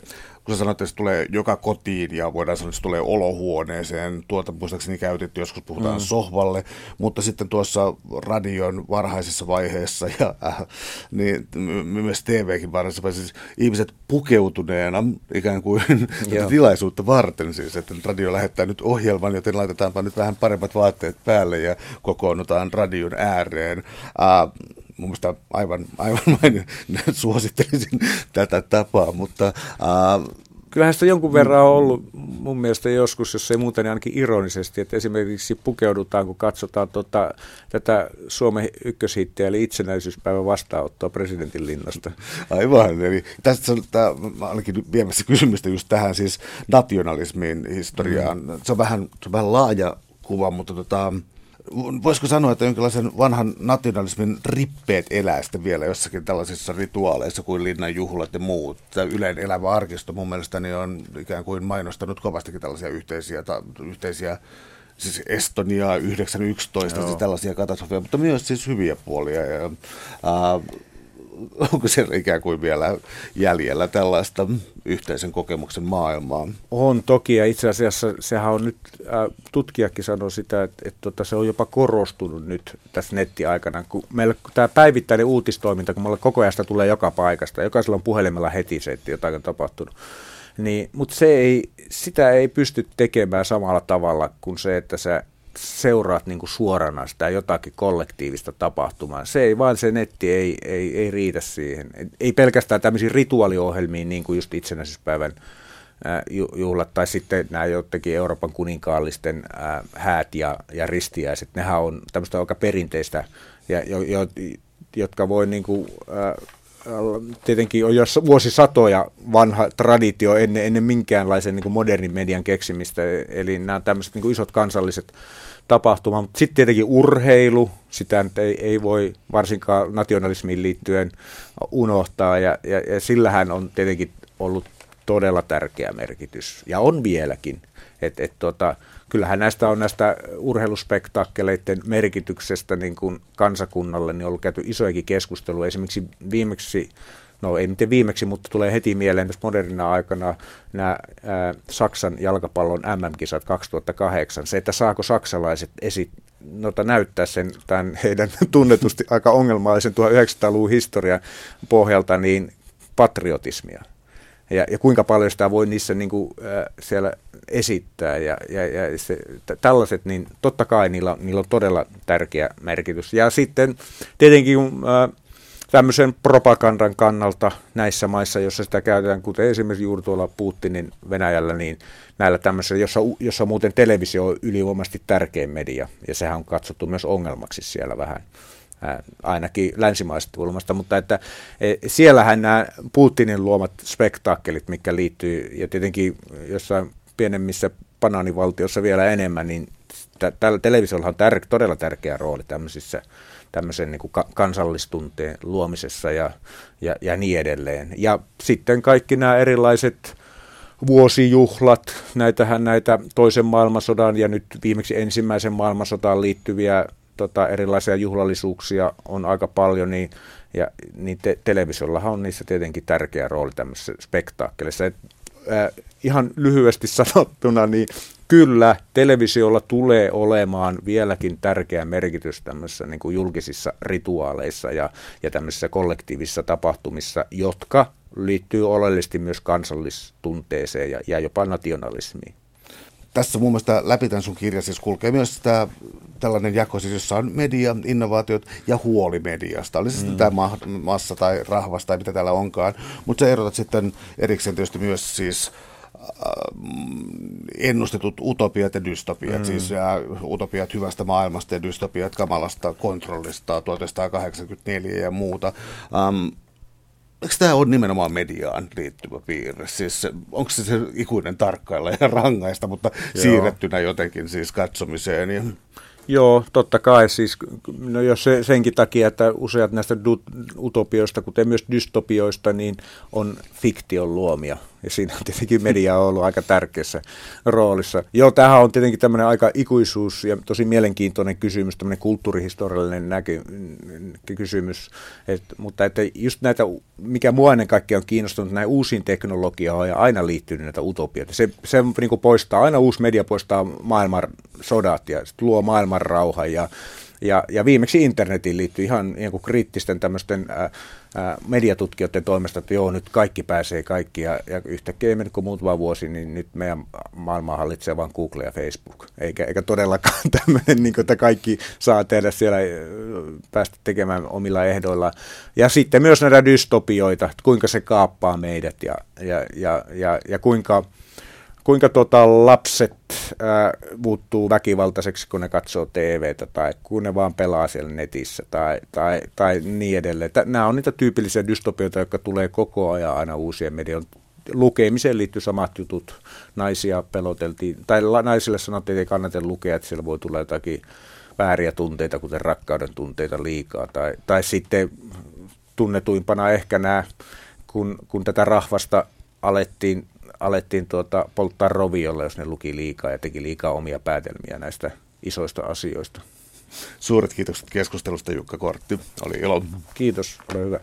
kun sä sanoit, että se tulee joka kotiin ja voidaan sanoa, että se tulee olohuoneeseen. Tuota muistaakseni käytetty, joskus puhutaan mm. sohvalle, mutta sitten tuossa radion varhaisessa vaiheessa ja äh, niin, myös TVkin varhaisessa siis ihmiset pukeutuneena ikään kuin *laughs* tilaisuutta varten siis, että radio lähettää nyt ohjelman, joten laitetaanpa nyt vähän paremmat vaatteet päälle ja kokoonnutaan radion ääreen. Äh, mun mielestä aivan, aivan *laughs* mainin, suosittelisin tätä tapaa, mutta äh, Kyllähän sitä jonkun verran on ollut mun mielestä joskus, jos ei muuten niin ainakin ironisesti, että esimerkiksi pukeudutaan, kun katsotaan tota, tätä Suomen ykköshittiä, eli itsenäisyyspäivän vastaanottoa presidentin linnasta. Aivan, eli tästä tämä, mä olinkin viemässä kysymystä just tähän siis nationalismin historiaan. Mm. Se, on vähän, se on vähän laaja kuva, mutta tota, voisiko sanoa, että jonkinlaisen vanhan nationalismin rippeet elää sitten vielä jossakin tällaisissa rituaaleissa kuin linnan juhlat ja muut. Tämä yleinen elävä arkisto mun mielestäni on ikään kuin mainostanut kovastikin tällaisia yhteisiä, ta, yhteisiä siis Estonia 911, siis tällaisia katastrofeja, mutta myös siis hyviä puolia. Ja, ää, onko siellä ikään kuin vielä jäljellä tällaista yhteisen kokemuksen maailmaa? On toki, ja itse asiassa sehän on nyt, äh, tutkijakin sanoo sitä, että, että tota, se on jopa korostunut nyt tässä nettiaikana, kun meillä tämä päivittäinen uutistoiminta, kun meillä koko ajan tulee joka paikasta, jokaisella on puhelimella heti se, että jotain on tapahtunut. Niin, mutta se ei, sitä ei pysty tekemään samalla tavalla kuin se, että sä seuraat niin kuin suorana sitä jotakin kollektiivista tapahtumaa. Se ei vaan se netti ei, ei, ei riitä siihen. Ei pelkästään tämmöisiin rituaaliohjelmiin, niin kuin just itsenäisyyspäivän juhlat tai sitten nämä jotenkin Euroopan kuninkaallisten häät ja, ja ristiäiset. Nehän on tämmöistä aika perinteistä, ja, jo, jo, jotka voi niin kuin, tietenkin on jo vuosisatoja vanha traditio ennen, ennen minkäänlaisen niin kuin modernin median keksimistä. Eli nämä tämmöiset niin kuin isot kansalliset tapahtuma. Mutta sitten tietenkin urheilu, sitä nyt ei, ei voi varsinkaan nationalismiin liittyen unohtaa, ja, ja, ja sillähän on tietenkin ollut todella tärkeä merkitys, ja on vieläkin. Et, et tota, kyllähän näistä on näistä urheiluspektaakkeleiden merkityksestä niin kuin kansakunnalle niin on ollut käyty isojakin keskustelua. Esimerkiksi viimeksi no ei miten viimeksi, mutta tulee heti mieleen tässä modernina aikana nämä ää, Saksan jalkapallon MM-kisat 2008. Se, että saako saksalaiset esi- nota, näyttää sen tämän heidän *laughs* tunnetusti aika ongelmallisen 1900-luvun historian pohjalta niin patriotismia. Ja, ja kuinka paljon sitä voi niissä niin kuin, äh, siellä esittää. Ja, ja, ja se, t- tällaiset, niin totta kai niillä, niillä on todella tärkeä merkitys. Ja sitten tietenkin äh, tämmöisen propagandan kannalta näissä maissa, jossa sitä käytetään, kuten esimerkiksi juuri tuolla Putinin Venäjällä, niin näillä tämmöisillä, jossa, jossa muuten televisio on ylivoimaisesti tärkein media, ja sehän on katsottu myös ongelmaksi siellä vähän ainakin länsimaisesta kulmasta, mutta että e, siellähän nämä Putinin luomat spektaakkelit, mikä liittyy, ja tietenkin jossain pienemmissä banaanivaltiossa vielä enemmän, niin tällä televisiolla on tär, todella tärkeä rooli tämmöisissä tämmöisen niin kuin kansallistunteen luomisessa ja, ja, ja niin edelleen. Ja sitten kaikki nämä erilaiset vuosijuhlat, näitähän näitä toisen maailmansodan ja nyt viimeksi ensimmäisen maailmansotaan liittyviä tota, erilaisia juhlallisuuksia on aika paljon, niin, ja, niin te, televisiollahan on niissä tietenkin tärkeä rooli tämmöisessä spektaakkelissa. Et, äh, ihan lyhyesti *laughs* sanottuna, niin kyllä televisiolla tulee olemaan vieläkin tärkeä merkitys tämmöisissä niin kuin julkisissa rituaaleissa ja, ja tämmöisissä kollektiivisissa tapahtumissa, jotka liittyy oleellisesti myös kansallistunteeseen ja, ja jopa nationalismiin. Tässä muun muassa läpi tämän sun kirjasi siis kulkee myös tämä tällainen jako, siis jossa on media, innovaatiot ja huoli mediasta. Oli se mm. tämä massa tai rahvas tai mitä täällä onkaan. Mutta sä erotat sitten erikseen tietysti myös siis ennustetut utopiat ja dystopiat, mm. siis ja utopiat hyvästä maailmasta ja dystopiat kamalasta kontrollista 1984 ja muuta. Um, eikö tämä ole nimenomaan mediaan liittyvä piirre? Siis onko se se ikuinen tarkkailla ja rangaista, mutta Joo. siirrettynä jotenkin siis katsomiseen? Ja... Joo, totta kai. Siis, no jos se, senkin takia, että useat näistä utopioista, kuten myös dystopioista, niin on fiktion luomia ja siinä on tietenkin media on ollut aika tärkeässä roolissa. Joo, tämähän on tietenkin tämmöinen aika ikuisuus ja tosi mielenkiintoinen kysymys, tämmöinen kulttuurihistoriallinen näky, kysymys, Et, mutta että just näitä, mikä mua ennen kaikkea on kiinnostunut, näin uusiin teknologioihin ja aina liittynyt näitä utopioita. Se, se niin poistaa, aina uusi media poistaa maailman sodat ja luo maailman rauhan ja ja, ja viimeksi internetiin liittyy ihan niin kuin kriittisten tämmöisten ää, ää, mediatutkijoiden toimesta, että joo, nyt kaikki pääsee kaikki. Ja, ja yhtäkkiä mennyt kuin muutama vuosi, niin nyt meidän maailmaa hallitsee vain Google ja Facebook. Eikä, eikä todellakaan *laughs* tämmöinen, niin kuin, että kaikki saa tehdä siellä, päästä tekemään omilla ehdoilla. Ja sitten myös näitä dystopioita, että kuinka se kaappaa meidät ja, ja, ja, ja, ja kuinka kuinka tota lapset ää, muuttuu väkivaltaiseksi, kun ne katsoo TVtä tai kun ne vaan pelaa siellä netissä tai, tai, tai niin edelleen. Nämä on niitä tyypillisiä dystopioita, jotka tulee koko ajan aina uusien median lukemiseen liittyy samat jutut. Naisia peloteltiin, tai naisille sanottiin, että ei kannata lukea, että siellä voi tulla jotakin vääriä tunteita, kuten rakkauden tunteita liikaa. Tai, tai sitten tunnetuimpana ehkä nämä, kun, kun tätä rahvasta alettiin alettiin tuota, polttaa roviolla, jos ne luki liikaa ja teki liikaa omia päätelmiä näistä isoista asioista. Suuret kiitokset keskustelusta Jukka Kortti. Oli ilo. Kiitos, ole hyvä.